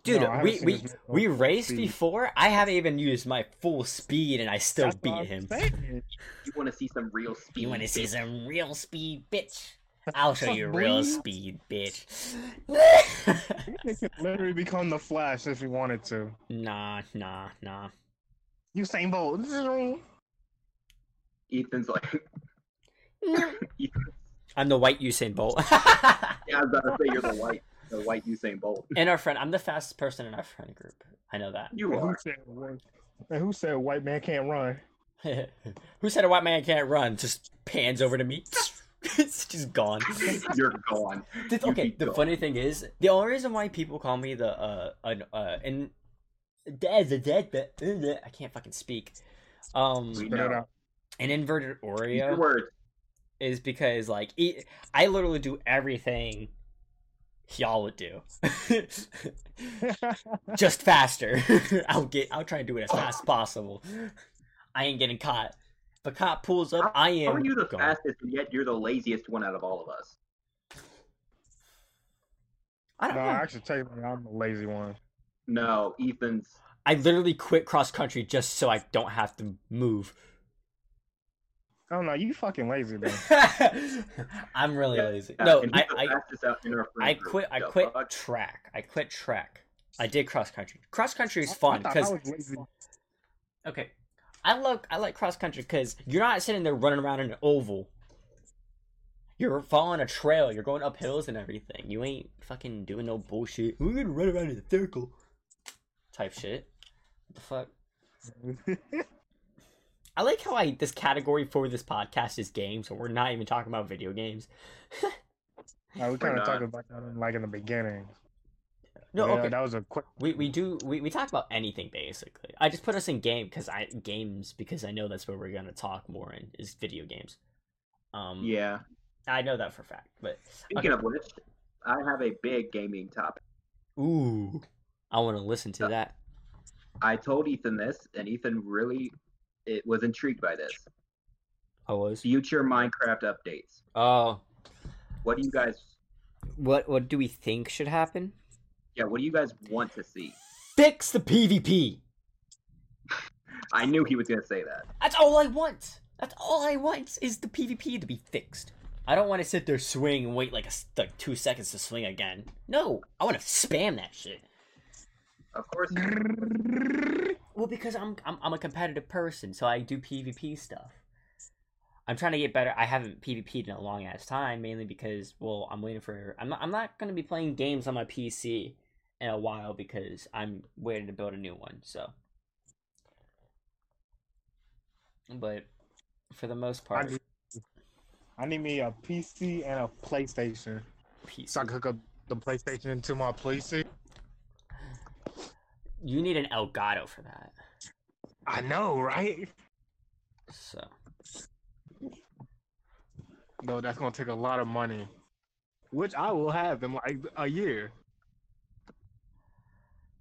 Dude, No, we we this man go we raced speed. before. I haven't even used my full speed and I still That's beat him. saying. You want to see some real speed? You want to see some real speed, bitch? I'll show you real speed, bitch. He could [laughs] literally become the Flash if he wanted to. nah, nah, nah. Usain Bolt. Ethan's like, [laughs] Ethan, I'm the white Usain Bolt. [laughs] yeah, I was about to say you're the white, the white Usain Bolt. and our friend, I'm the fastest person in our friend group. I know that. You Who are. said, and who said white man can't run? [laughs] Who said a white man can't run? Just pans over to me. [laughs] it's just gone. [laughs] You're gone. The- You okay, keep the going. funny thing is, the only reason why people call me the uh an uh and dead the dead the I can't fucking speak. Um, We know. an inverted Your Oreo words. is because like I literally do everything y'all would do, [laughs] just faster. [laughs] I'll get. I'll try and do it as fast as [laughs] possible. I ain't getting caught. If a cop pulls up, I am. How are you the gone. fastest, and yet you're the laziest one out of all of us? I don't no, know. actually, you, I'm the lazy one. No, Ethan's. I literally quit cross country just so I don't have to move. I don't know. You fucking lazy, man. [laughs] I'm really Yeah, lazy. No, I, I, fastest out in our friend I quit. I quit fuck? track. I quit track. I did cross country. Cross country is I- I fun because okay, I love I like cross country because you're not sitting there running around in an oval. You're following a trail. You're going up hills and everything. You ain't fucking doing no bullshit. We're gonna run around in a circle, type shit. What the fuck? [laughs] I like how I this category for this podcast is games, so we're not even talking about video games. Uh, we [laughs] kind of talked about that in, like in the beginning. No, Yeah, okay. that was a quick. We we do we, we talk about anything basically. I just put us in game because I games because I know that's where we're gonna talk more in is video games. Um, Yeah. I know that for a fact. But Speaking of which, I have a big gaming topic. ooh, I want to listen to that. I told Ethan this, and Ethan really it was intrigued by this. I was. Future Minecraft updates. Oh, What do you guys? what what do we think should happen? Yeah, what do you guys want to see? Fix the PvP. I knew he was gonna say that. That's all I want. That's all I want is the PvP to be fixed. I don't want to sit there swing and wait like a, like two seconds to swing again. No, I want to spam that shit. Of course. Well, because I'm, I'm I'm a competitive person, so I do PvP stuff. I'm trying to get better. I haven't PvP'd in a long ass time, mainly because well, I'm waiting for. I'm not. I'm not to be playing games on my PC in a while because I'm waiting to build a new one. So, but for the most I part, I need me a PC and a PlayStation. Piece. So I can hook up the PlayStation into my PlayStation. You need an Elgato for that. I know, right? So No, that's gonna take a lot of money, which I will have in like a year.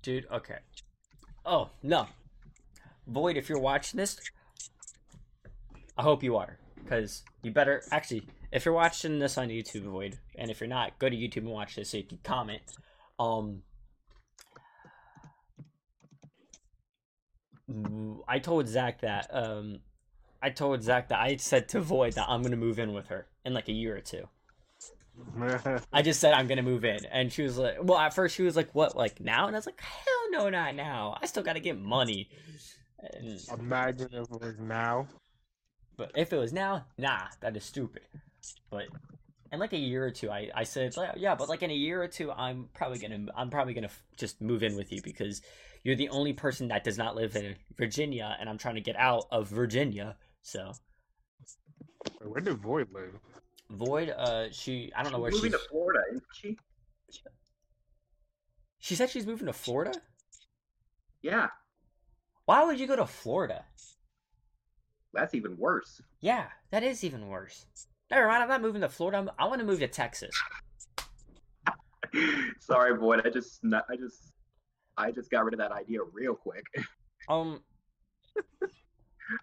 dude, okay. Oh no, Void, if you're watching this, I hope you are, because you better actually. If you're watching this on YouTube, Void, and if you're not, go to YouTube and watch this so you can comment. Um, I told Zach that. Um, I told Zach that I said to Void that I'm gonna move in with her in like a year or two. [laughs] I just said I'm gonna move in, and she was like, "Well, at first she was like, what, like now?" And I was like, "Hell no, not now. I still gotta get money." And, Imagine if it was now. but if it was now, nah, that is stupid. But in like a year or two, I I said, like, yeah, but like in a year or two, I'm probably gonna I'm probably gonna f- just move in with you because you're the only person that does not live in Virginia, and I'm trying to get out of Virginia. So Where did Void live? Void, uh, she I don't know where moving she's. to Florida, isn't she? She said she's moving to Florida. Yeah, Why would you go to Florida? that's even worse. Yeah, that is even worse. Never mind, I'm not moving to Florida. I'm, I want to move to Texas. [laughs] Sorry, Void. I just, I just, I just got rid of that idea real quick. [laughs] Um,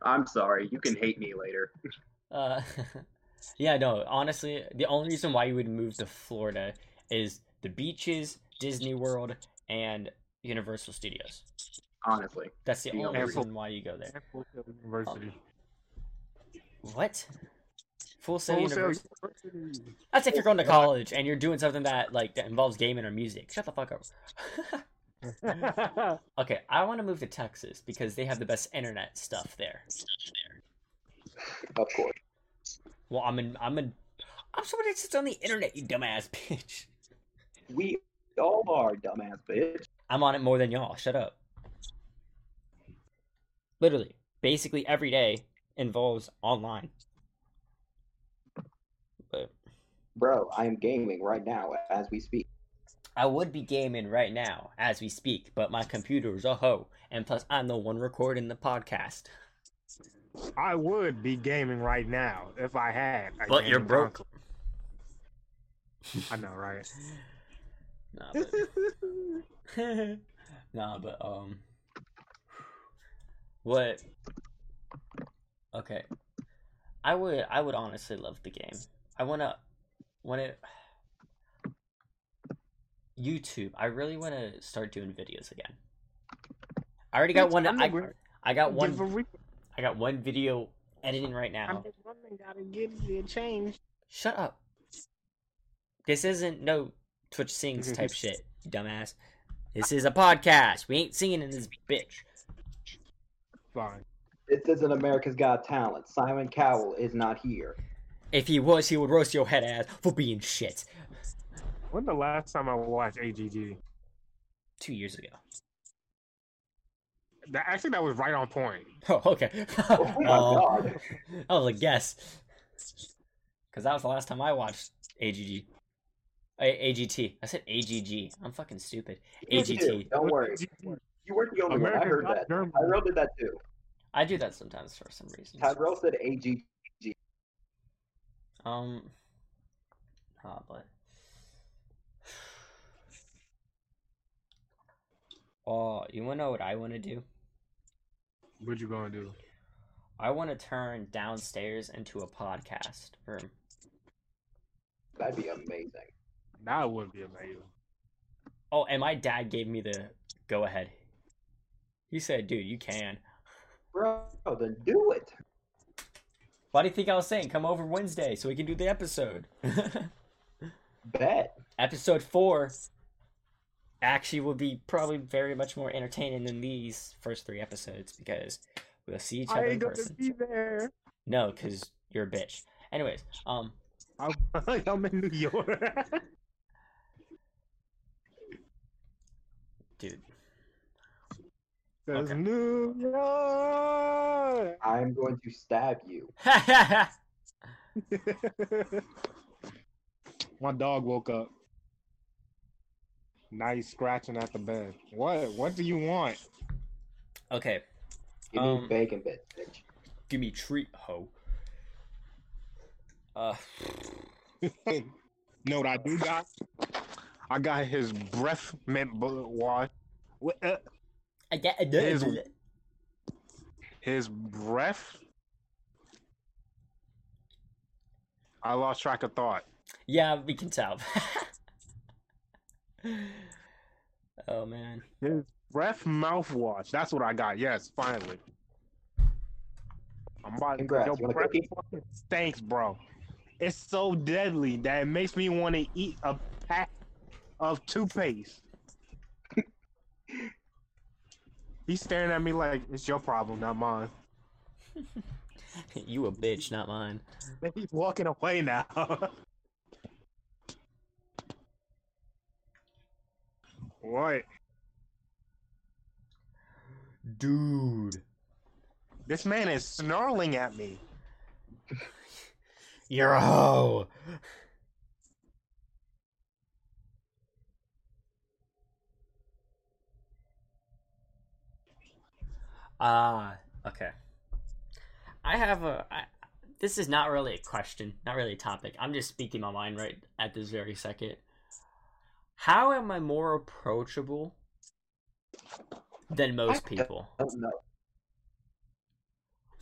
I'm sorry. You can hate me later. [laughs] uh, [laughs] yeah, no, honestly, the only reason why you would move to Florida is the beaches, Disney World, and Universal Studios. Honestly, That's the The only only reason why you go there. University. What? Full Sail Full Sail University? University. That's if you're going to college and you're doing something that like that involves gaming or music. Shut the fuck up. [laughs] okay, I want to move to Texas because they have the best internet stuff there. Of course. Well, I'm in. I'm in. I'm somebody that sits on the internet, you dumbass bitch. We all are dumbass bitch. I'm on it more than y'all. Shut up. Literally, basically every day involves online. But Bro, I am gaming right now as we speak. I would be gaming right now as we speak, but my computer is a hoe, and plus I'm the one recording the podcast. I would be gaming right now if I had. a But you're broke. I know, right? [laughs] Nah, but, [laughs] nah, but um, what? Okay, I would I would honestly love the game. I wanna when it YouTube. I really want to start doing videos again. I already got one. I'm I, got one. re- I got one video editing right now. I'm now. just wondering, gotta get it changed. Shut up. This isn't no Twitch sings type [laughs] shit, you dumbass. This is a podcast. We ain't singing in this bitch. Fine. This isn't America's Got Talent. Simon Cowell is not here. If he was, he would roast your head ass for being shit. When the last time I watched AGG? Two years ago. That, actually, that was right on point. [laughs] Oh, okay. Oh my [laughs] Um, god. [laughs] That was a guess. Because that was the last time I watched AGG. A- AGT. I said AGG. I'm fucking stupid. You. AGT. Don't worry. You weren't the only one. I heard that. German. Tyrell did that too. I do that sometimes for some reason. Tyrell said AGG. Um. Ah, Oh, you wanna know what I wanna do? What you gonna do? I wanna turn downstairs into a podcast room. That'd be amazing. That would be amazing. Oh, and my dad gave me the go ahead. He said, dude, you can. Bro, then do it. Why do you think I was saying come over Wednesday so we can do the episode? [laughs] Bet. episode four actually will be probably very much more entertaining than these first three episodes because we'll see each I other in ain't gonna person. be there. No, because you're a bitch. Anyways, um, I'm, [laughs] I'm in New York. [laughs] dude. Says Okay. New York. I'm going to stab you. [laughs] My dog woke up. Now he's scratching at the bed. What? What do you want? Okay, Give me Um, bacon bits, bitch. give me treat, ho. Uh, [laughs] know what I do got? I got his breath mint bullet wash. What, uh, I get His- his breath. I lost track of thought. Yeah, we can tell. [laughs] [laughs] oh man. His breath mouthwash. That's what I got. Yes, finally. I'm about Congrats. Yo, You want a breath cookie? fucking stinks, bro. It's so deadly that it makes me want to eat a pack of toothpaste. [laughs] He's staring at me like it's your problem, not mine. [laughs] you a bitch, not mine. He's walking away now. What? Dude. This man is snarling at me. You're a hoe. Ah, okay. I have a. I, this is not really a question, not really a topic. I'm just speaking my mind right at this very second. How am I more approachable than most people?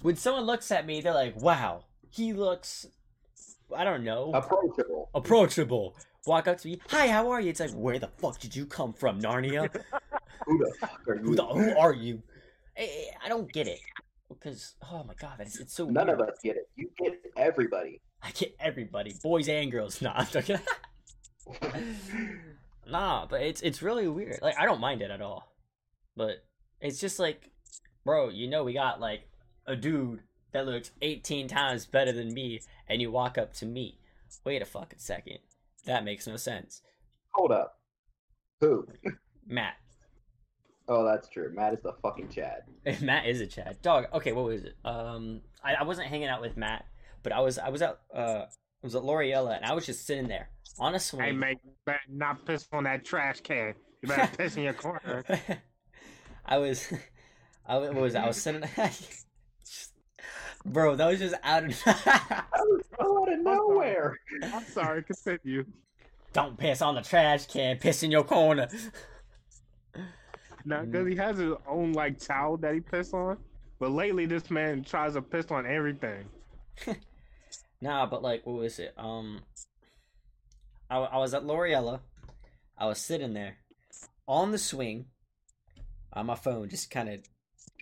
When someone looks at me, they're like, "Wow, he looks." I don't know. Approachable. approachable. Walk up to me, hi, how are you? It's like, where the fuck did you come from, Narnia? [laughs] Who the fuck are Who you? the, who are you? I, I don't get it because oh my god, it's, it's so None weird. of us get it. You get everybody. I get everybody, boys and girls. Nah. [laughs] [laughs] nah, but it's it's really weird. Like I don't mind it at all, but it's just like, bro, you know, we got like a dude that looks 18 times better than me, and you walk up to me. Wait a fucking second, that makes no sense. Hold up. Who? [laughs] Matt, Oh, that's true. Matt is the fucking Chad. [laughs] Matt is a Chad. Dog. Okay, what was it? Um, I, I wasn't hanging out with Matt, but I was I was at uh I was at L'Orealla and I was just sitting there on a swing. Hey, mate, you better not piss on that trash can. You better [laughs] piss in your corner. I was, [laughs] I was, what was? I was sitting. [laughs] Bro, that was just out of. That was so out of nowhere. I'm sorry, continue. Don't piss on the trash can. Piss in your corner. Now, because he has his own like towel that he piss on, but lately this man tries to piss on everything. Nah, but like, what was it? Um, I, I was at L'Orealla. I was sitting there on the swing on my phone, just kind of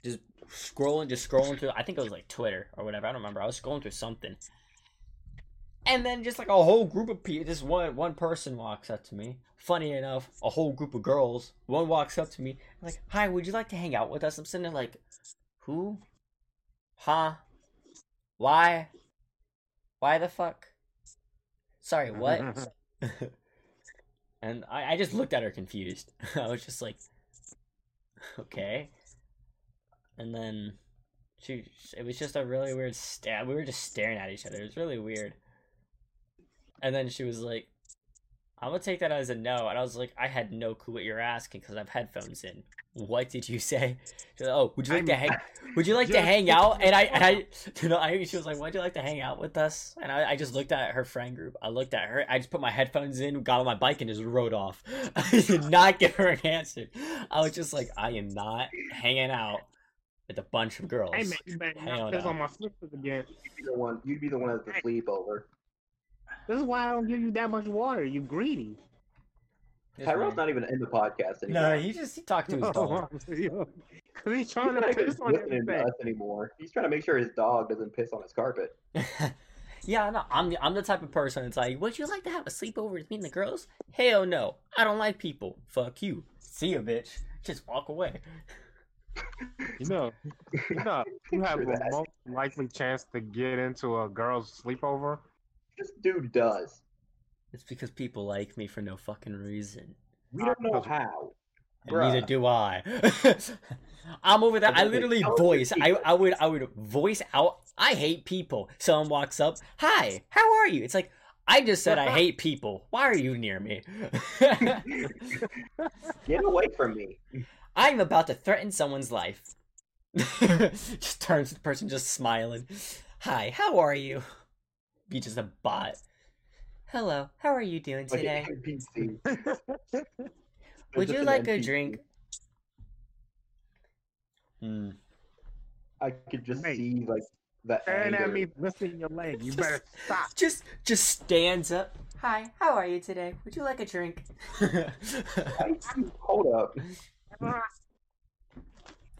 just scrolling, just scrolling through. I think it was like Twitter or whatever. I don't remember. I was scrolling through something, and then just like a whole group of people, just one one person walks up to me. Funny enough, a whole group of girls. One walks up to me, like, "Hi, would you like to hang out with us?" I'm sitting there like, "Who? Huh? Why? Why the fuck? Sorry, what?" [laughs] [laughs] and I, I just looked at her confused. [laughs] I was just like, okay. And then she, it was just a really weird stab. We were just staring at each other. It was really weird. And then she was like, I'm gonna take that as a no. And I was like, I had no clue what you're asking because I have headphones in. What did you [laughs] say? She was like, oh, would you like to I'm- [laughs] hang? Would you like to hang out? And I, and I, [laughs] you know, I, she was like, Why'd you like to hang out with us?" And I, I just looked at her friend group. I looked at her. I just put my headphones in, got on my bike, and just rode off. I did not give her an answer. I was just like, I am not hanging out with a bunch of girls. hey, man, you better Hell not piss on my slippers again. You'd be the one. You'd be the one at the sleepover. This is why I don't give you that much water. You greedy. It's Tyrone's not even in the podcast anymore. No, he just he talked to his dog. [laughs] Because he's He's trying to piss on listening to us anymore. He's trying to make sure his dog doesn't piss on his carpet. [laughs] yeah, no, I'm the I'm the type of person. It's like, would you like to have a sleepover with me and the girls? Hell no, I don't like people. Fuck you. See ya, bitch. Just walk away. You know, you know, [laughs] you have the most likely chance to get into a girl's sleepover. This dude does. It's because people like me for no fucking reason. We don't know how. And neither do I. [laughs] I'm over there. I Okay, literally tell voice. I. I would I would voice out. I hate people. Someone walks up. Hi. How are you? It's like I just said I [laughs] hate people. Why are you near me? [laughs] Get away from me. I'm about to threaten someone's life. just turns to the person just smiling. Hi. How are you? Be just a bot. Hello. How are you doing today? an NPC. [laughs] Would you an like a drink? Hmm. I could just Mate. see like the Staring anger. at me, lifting your leg. You better stop. just just stands up. Hi, how are you today? Would you like a drink? [laughs] Hold up, [laughs]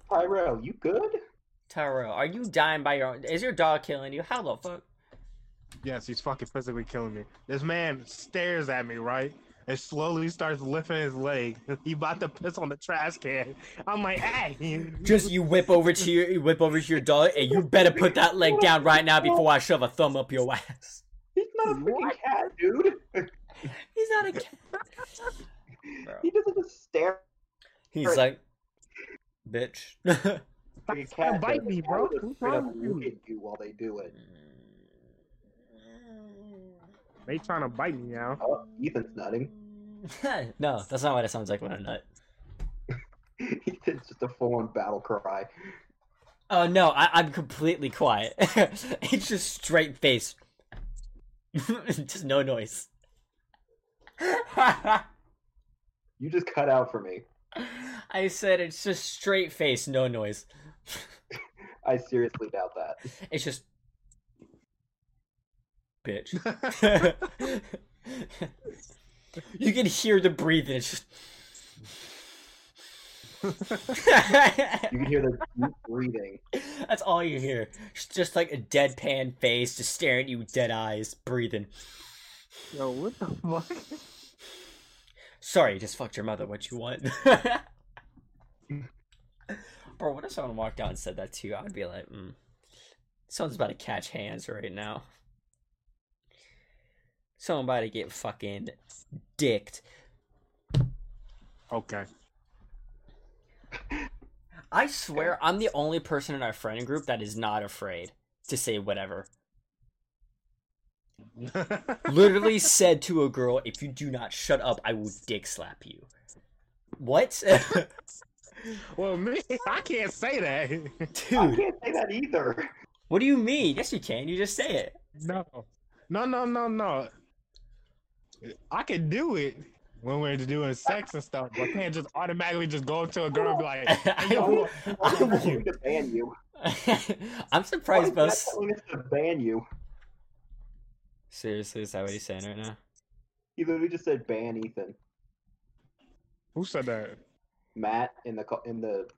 Tyrell. You good? Taro, are you dying by your own? Is your dog killing you? How the fuck? Yes, he's fucking physically killing me. This man stares at me, right? And slowly starts lifting his leg. [laughs] He about to piss on the trash can. I'm like, hey. [laughs] Just you whip over to your you whip over to your dog, and you better put that leg down right now before I shove a thumb up your ass. He's not a freaking cat, dude. [laughs] He's not a cat. He doesn't just stare He's like, bitch. like a Stop cat. biting me, bro. They'll just What's straight wrong up with you? you while they do it. Mm. They trying to bite me now. Oh, Ethan's nutting. [laughs] no, that's not what it sounds like when I nut. [laughs] Ethan's just a full-on battle cry. Oh no, I, I'm completely quiet. [laughs] it's just straight face. just no noise. You just cut out for me. I said it's just straight face, no noise. I seriously doubt that. It's just bitch. [laughs] you can hear the breathing. It's just. You can hear the deep breathing. That's all you hear. It's just like a deadpan face, just staring at you with dead eyes, breathing. Yo, what the fuck? Sorry, just fucked your mother. What you want? [laughs] Bro, what if someone walked out and said that to you? I'd be like, mm. Someone's about to catch hands right now. Someone about to get fucking dicked. Okay. I swear, I'm the only person in our friend group that is not afraid to say whatever. [laughs] Literally said to a girl, if you do not shut up, I will dick slap you. What? [laughs] well, me, I can't say that. Dude. I Dude, can't say that either. what do you mean? Yes, you can. You just say it. No, no, no, no, no. I can do it when we're doing sex and stuff, but I can't just automatically just go up to a girl and be like, [laughs] hey, yo, I I'm telling won't. to ban you. [laughs] I'm Why surprised is Matt most. telling us to ban you? Seriously, is that what he's saying right now? He literally just said ban Ethan. who said that? Matt in the in the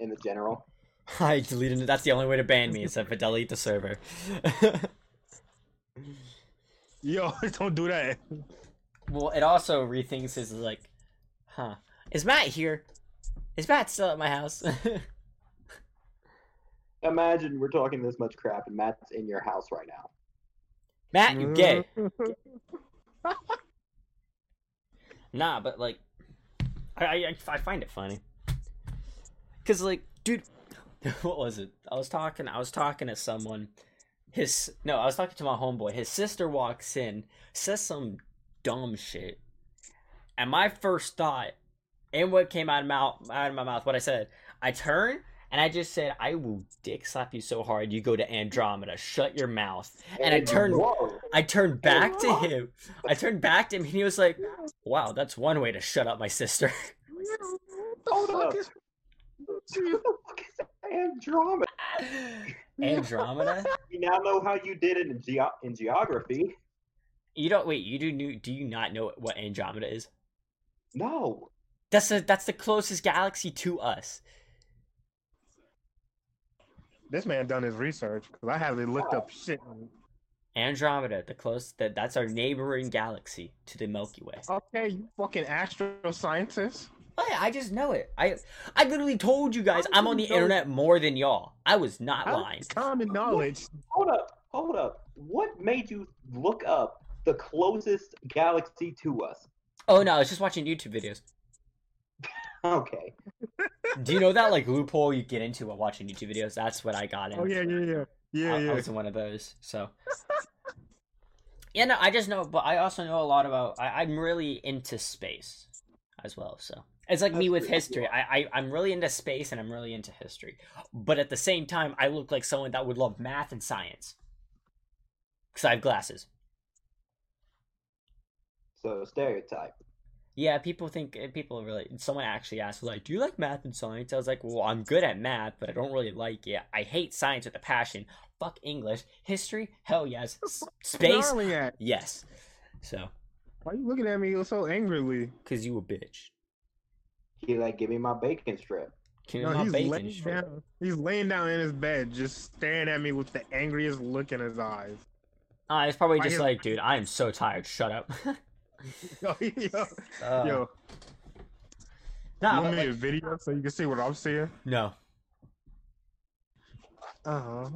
in the general. [laughs] I deleted it. That's the only way to ban me, except for delete the server. [laughs] Yo, [laughs] don't do that. well, it also rethinks his like, huh? Is Matt here? Is Matt still at my house? [laughs] Imagine we're talking this much crap and Matt's in your house right now. Matt, you gay? Nah, but like, I I, I find it funny. Cause like, dude, what was it? I was talking. I was talking to someone. His no, I was talking to my homeboy. His sister walks in, says some dumb shit, and my first thought, and what came out of mouth out of my mouth, what I said, I turn and I just said, "I will dick slap you so hard you go to Andromeda. Shut your mouth." And I turned Whoa. I turned back to him. I turned back to him, and he was like, "Wow, that's one way to shut up my sister." Hold up. What the fuck is Andromeda? [laughs] Andromeda? You now know how you did it in, geo- in geography. You don't wait. You do new, do you not know what Andromeda is? No. That's the that's the closest galaxy to us. This man done his research because I haven't looked up shit. Andromeda, the close that that's our neighboring galaxy to the Milky Way. Okay, you fucking astro scientist. Oh yeah, I just know it. I I literally told you guys I'm on the internet more than y'all. I was not lying. Common knowledge. Hold up. Hold up. What made you look up the closest galaxy to us? Oh no, I was just watching YouTube videos. [laughs] Okay. Do you know that like loophole you get into while watching YouTube videos? That's what I got in. Oh yeah, yeah, yeah, yeah, I, yeah. I was in one of those. So. Yeah, no, I just know, but I also know a lot about. I, I'm really into space, as well. So it's like me with history. cool. I, I I'm really into space and I'm really into history, but at the same time, I look like someone that would love math and science because I have glasses. So stereotype. Yeah, people think eh, people really. Someone actually asked, like, "Do you like math and science?" I was like, "Well, I'm good at math, but I don't really like it. I hate science with a passion. Fuck English, history, hell yes, S- [laughs] space, yes." So, Why are you looking at me so angrily? cause you a bitch. He like, give me my bacon strip. Can No, my he's bacon laying strip. down. He's laying down in his bed, just staring at me with the angriest look in his eyes. Ah, it's probably Why just is- like, dude, I am so tired. Shut up. [laughs] [laughs] Yo, yo, Uh, yo. nah, you want me like, a video so you can see what I'm seeing? no. Uh huh.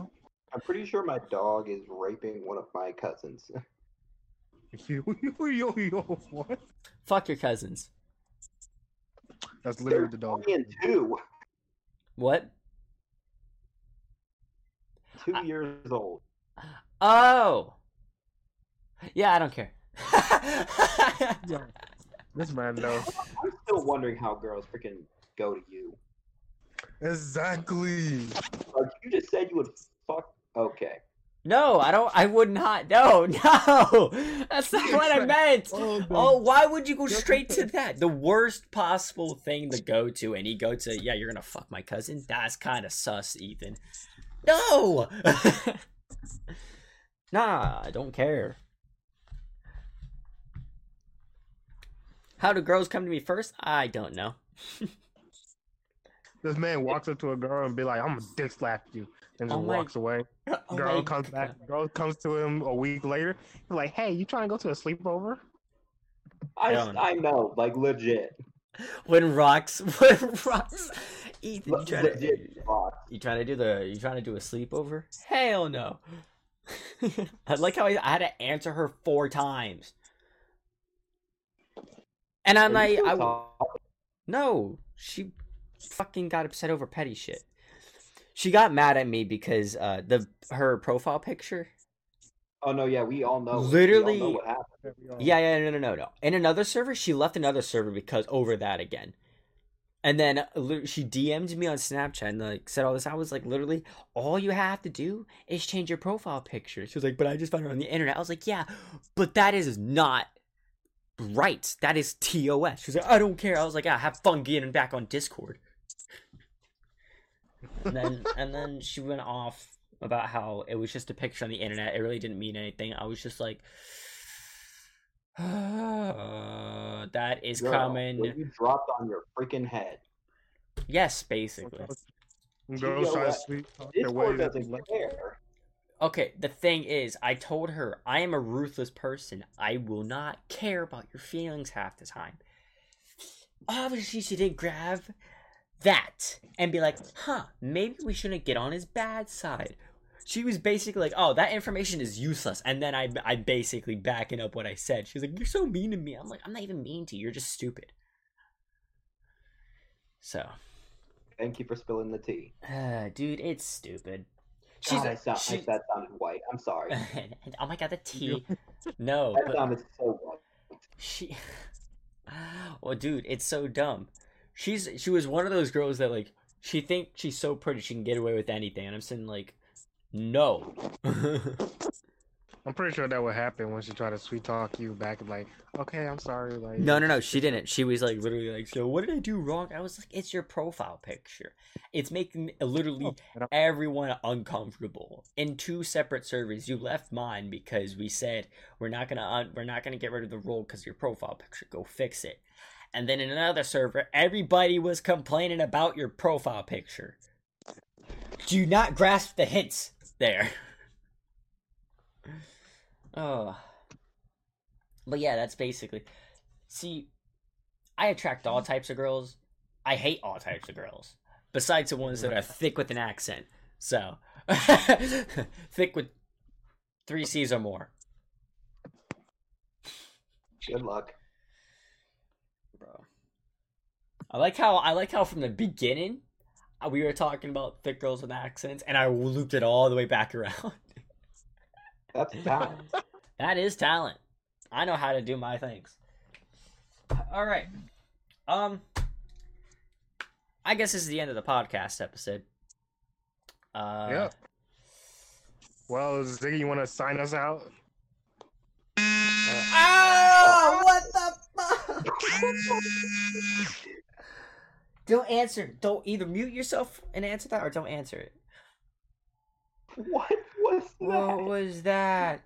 I'm pretty sure my dog is raping one of my cousins. [laughs] Yo, yo, yo, yo, what? Fuck your cousins. That's literally the dog. 20 and two. What? Two I- years old. Oh. Yeah, I don't care. [laughs] Yo, this man though. I'm still wondering how girls freaking go to you. Exactly. Like you just said you would fuck. Okay. No, I don't. I would not. No, [laughs] no. That's not what I meant. Oh, oh, why would you go straight to that? The worst possible thing to go to, and you go to, yeah, you're gonna fuck my cousin. That's kind of sus, Ethan. No. [laughs] nah, I don't care. How do girls come to me first? I don't know. [laughs] This man walks up to a girl and be like, "I'm gonna dick slap you," and just Oh walks away. [laughs] Oh girl comes God. back. [laughs] Girl comes to him a week later. He's like, "Hey, you trying to go to a sleepover?" I, Don't. I know, like legit. When rocks, [laughs] when rocks. Ethan, you trying to, legit fuck. you trying to do the, you trying to do a sleepover? Hell no. I like how I, I had to answer her four times. And I'm Are like, I, talking? no, she fucking got upset over petty shit. She got mad at me because uh the her profile picture. Oh no, yeah, we all know. Literally- all know what happened. Yeah, yeah, no, no, no, no. In another server, she left another server because over that again. And then uh, she DM'd me on Snapchat and like said all this. I was like, literally, all you have to do is change your profile picture. She was like, but I just found her on the internet. I was like, yeah, but that is not right. That is TOS. She was like, I don't care. I was like, yeah, have fun getting back on Discord. And then and then she went off about how it was just a picture on the internet. It really didn't mean anything. I was just like, [sighs] that is Girl, coming. what You dropped on your freaking head. Yes, basically. Girls try sweet talk their Discord way. doesn't care. Okay, the thing is, I told her I am a ruthless person. I will not care about your feelings half the time. Obviously, she didn't grab that and be like, huh, maybe we shouldn't get on his bad side. She was basically like, oh, that information is useless. And then I, I basically backing up what I said. She's like, you're so mean to me. I'm like, I'm not even mean to you. You're just stupid. So, Thank you for spilling the tea. uh, [sighs] dude, it's stupid. She's God, I, sound, she- I, that sounded white. I'm sorry. [laughs] oh my god, the tea. [laughs] No, That but sounded so white. she. [sighs] Well, dude, it's so dumb. She's she was one of those girls that like she think she's so pretty she can get away with anything, and I'm saying like, no. [laughs] I'm pretty sure that would happen when she tried to sweet talk you back. Like, okay, I'm sorry. Like, no, no, no, she didn't. She was like literally like, so what did I do wrong? I was like, it's your profile picture. It's making literally Oh, everyone uncomfortable in two separate servers. You left mine because we said we're not gonna un- we're not gonna get rid of the role because your profile picture. Go fix it. And then in another server, everybody was complaining about your profile picture. Do not grasp the hints there? [laughs] Oh. But yeah, that's basically. See, I attract all types of girls. I hate all types of girls. Besides the ones that are thick with an accent. So, [laughs] thick with three C's or more. Good luck. Bro. I like how I like how from the beginning uh, we were talking about thick girls with accents, and I looped it all the way back around. [laughs] That's talent. [laughs] that is talent. I know how to do my things. All right. Um. I guess this is the end of the podcast episode. Uh, Yep. Well, Ziggy, you want to sign us out? Oh, what the fuck? [laughs] don't answer. Don't either mute yourself and answer that, or don't answer it. what was that? What was that?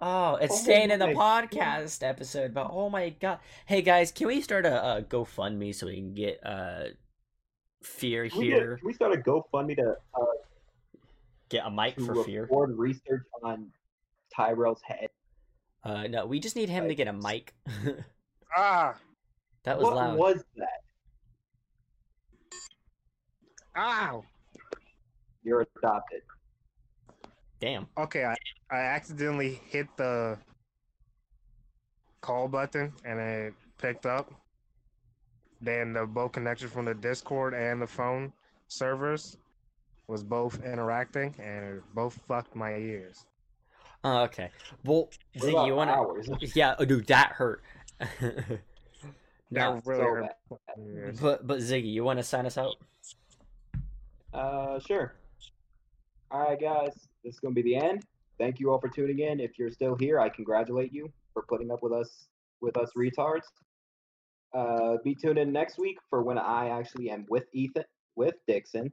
Oh, it's Oh staying in the my podcast episode, but oh my god! Hey guys, can we start a, a GoFundMe so we can get uh fear Can we, get, here? can we start a GoFundMe to, uh, Get a mic to for fear. record research on Tyrell's head? Uh, no, we just need him to get a mic. [laughs] Ah, that was what loud. was that? Ow. You're adopted. Damn. Okay, I, I accidentally hit the call button and it picked up. Then the both connections from the Discord and the phone servers was both interacting and it both fucked my ears. Oh, okay. Well, What Ziggy, about you wanna? [laughs] Yeah, oh, dude, that hurt. That Yeah, really so hurt but but Ziggy, you want to sign us out? Uh, sure. All right, guys, this is gonna be the end. Thank you all for tuning in. If you're still here, I congratulate you for putting up with us with us retards. Uh, be tuned in next week for when I actually am with Ethan with Dixon.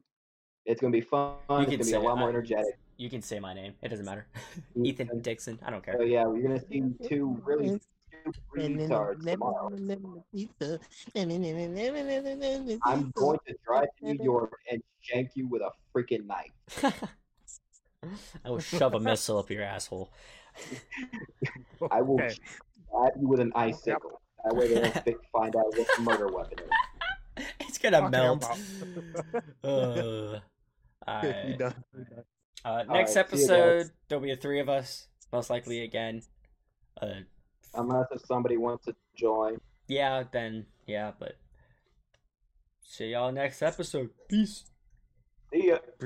It's gonna be fun. You it's can gonna be say a lot it. more energetic. You can say my name. It doesn't matter. [laughs] Ethan Dixon. I don't care. So yeah, you're gonna see two really stupid tomorrow. I'm going to drive to New York and shank you with a freaking knife. [laughs] I will shove a missile up your asshole. I will Okay. stab you with an icicle. That way they don't find out what murder weapon is. [laughs] It's gonna Fucking melt. [laughs] uh, You done. Uh, next Alright, see you episode, there'll be a three of us, most likely again. Uh, Unless if somebody wants to join. yeah, then yeah, but see y'all next episode. Peace. See ya.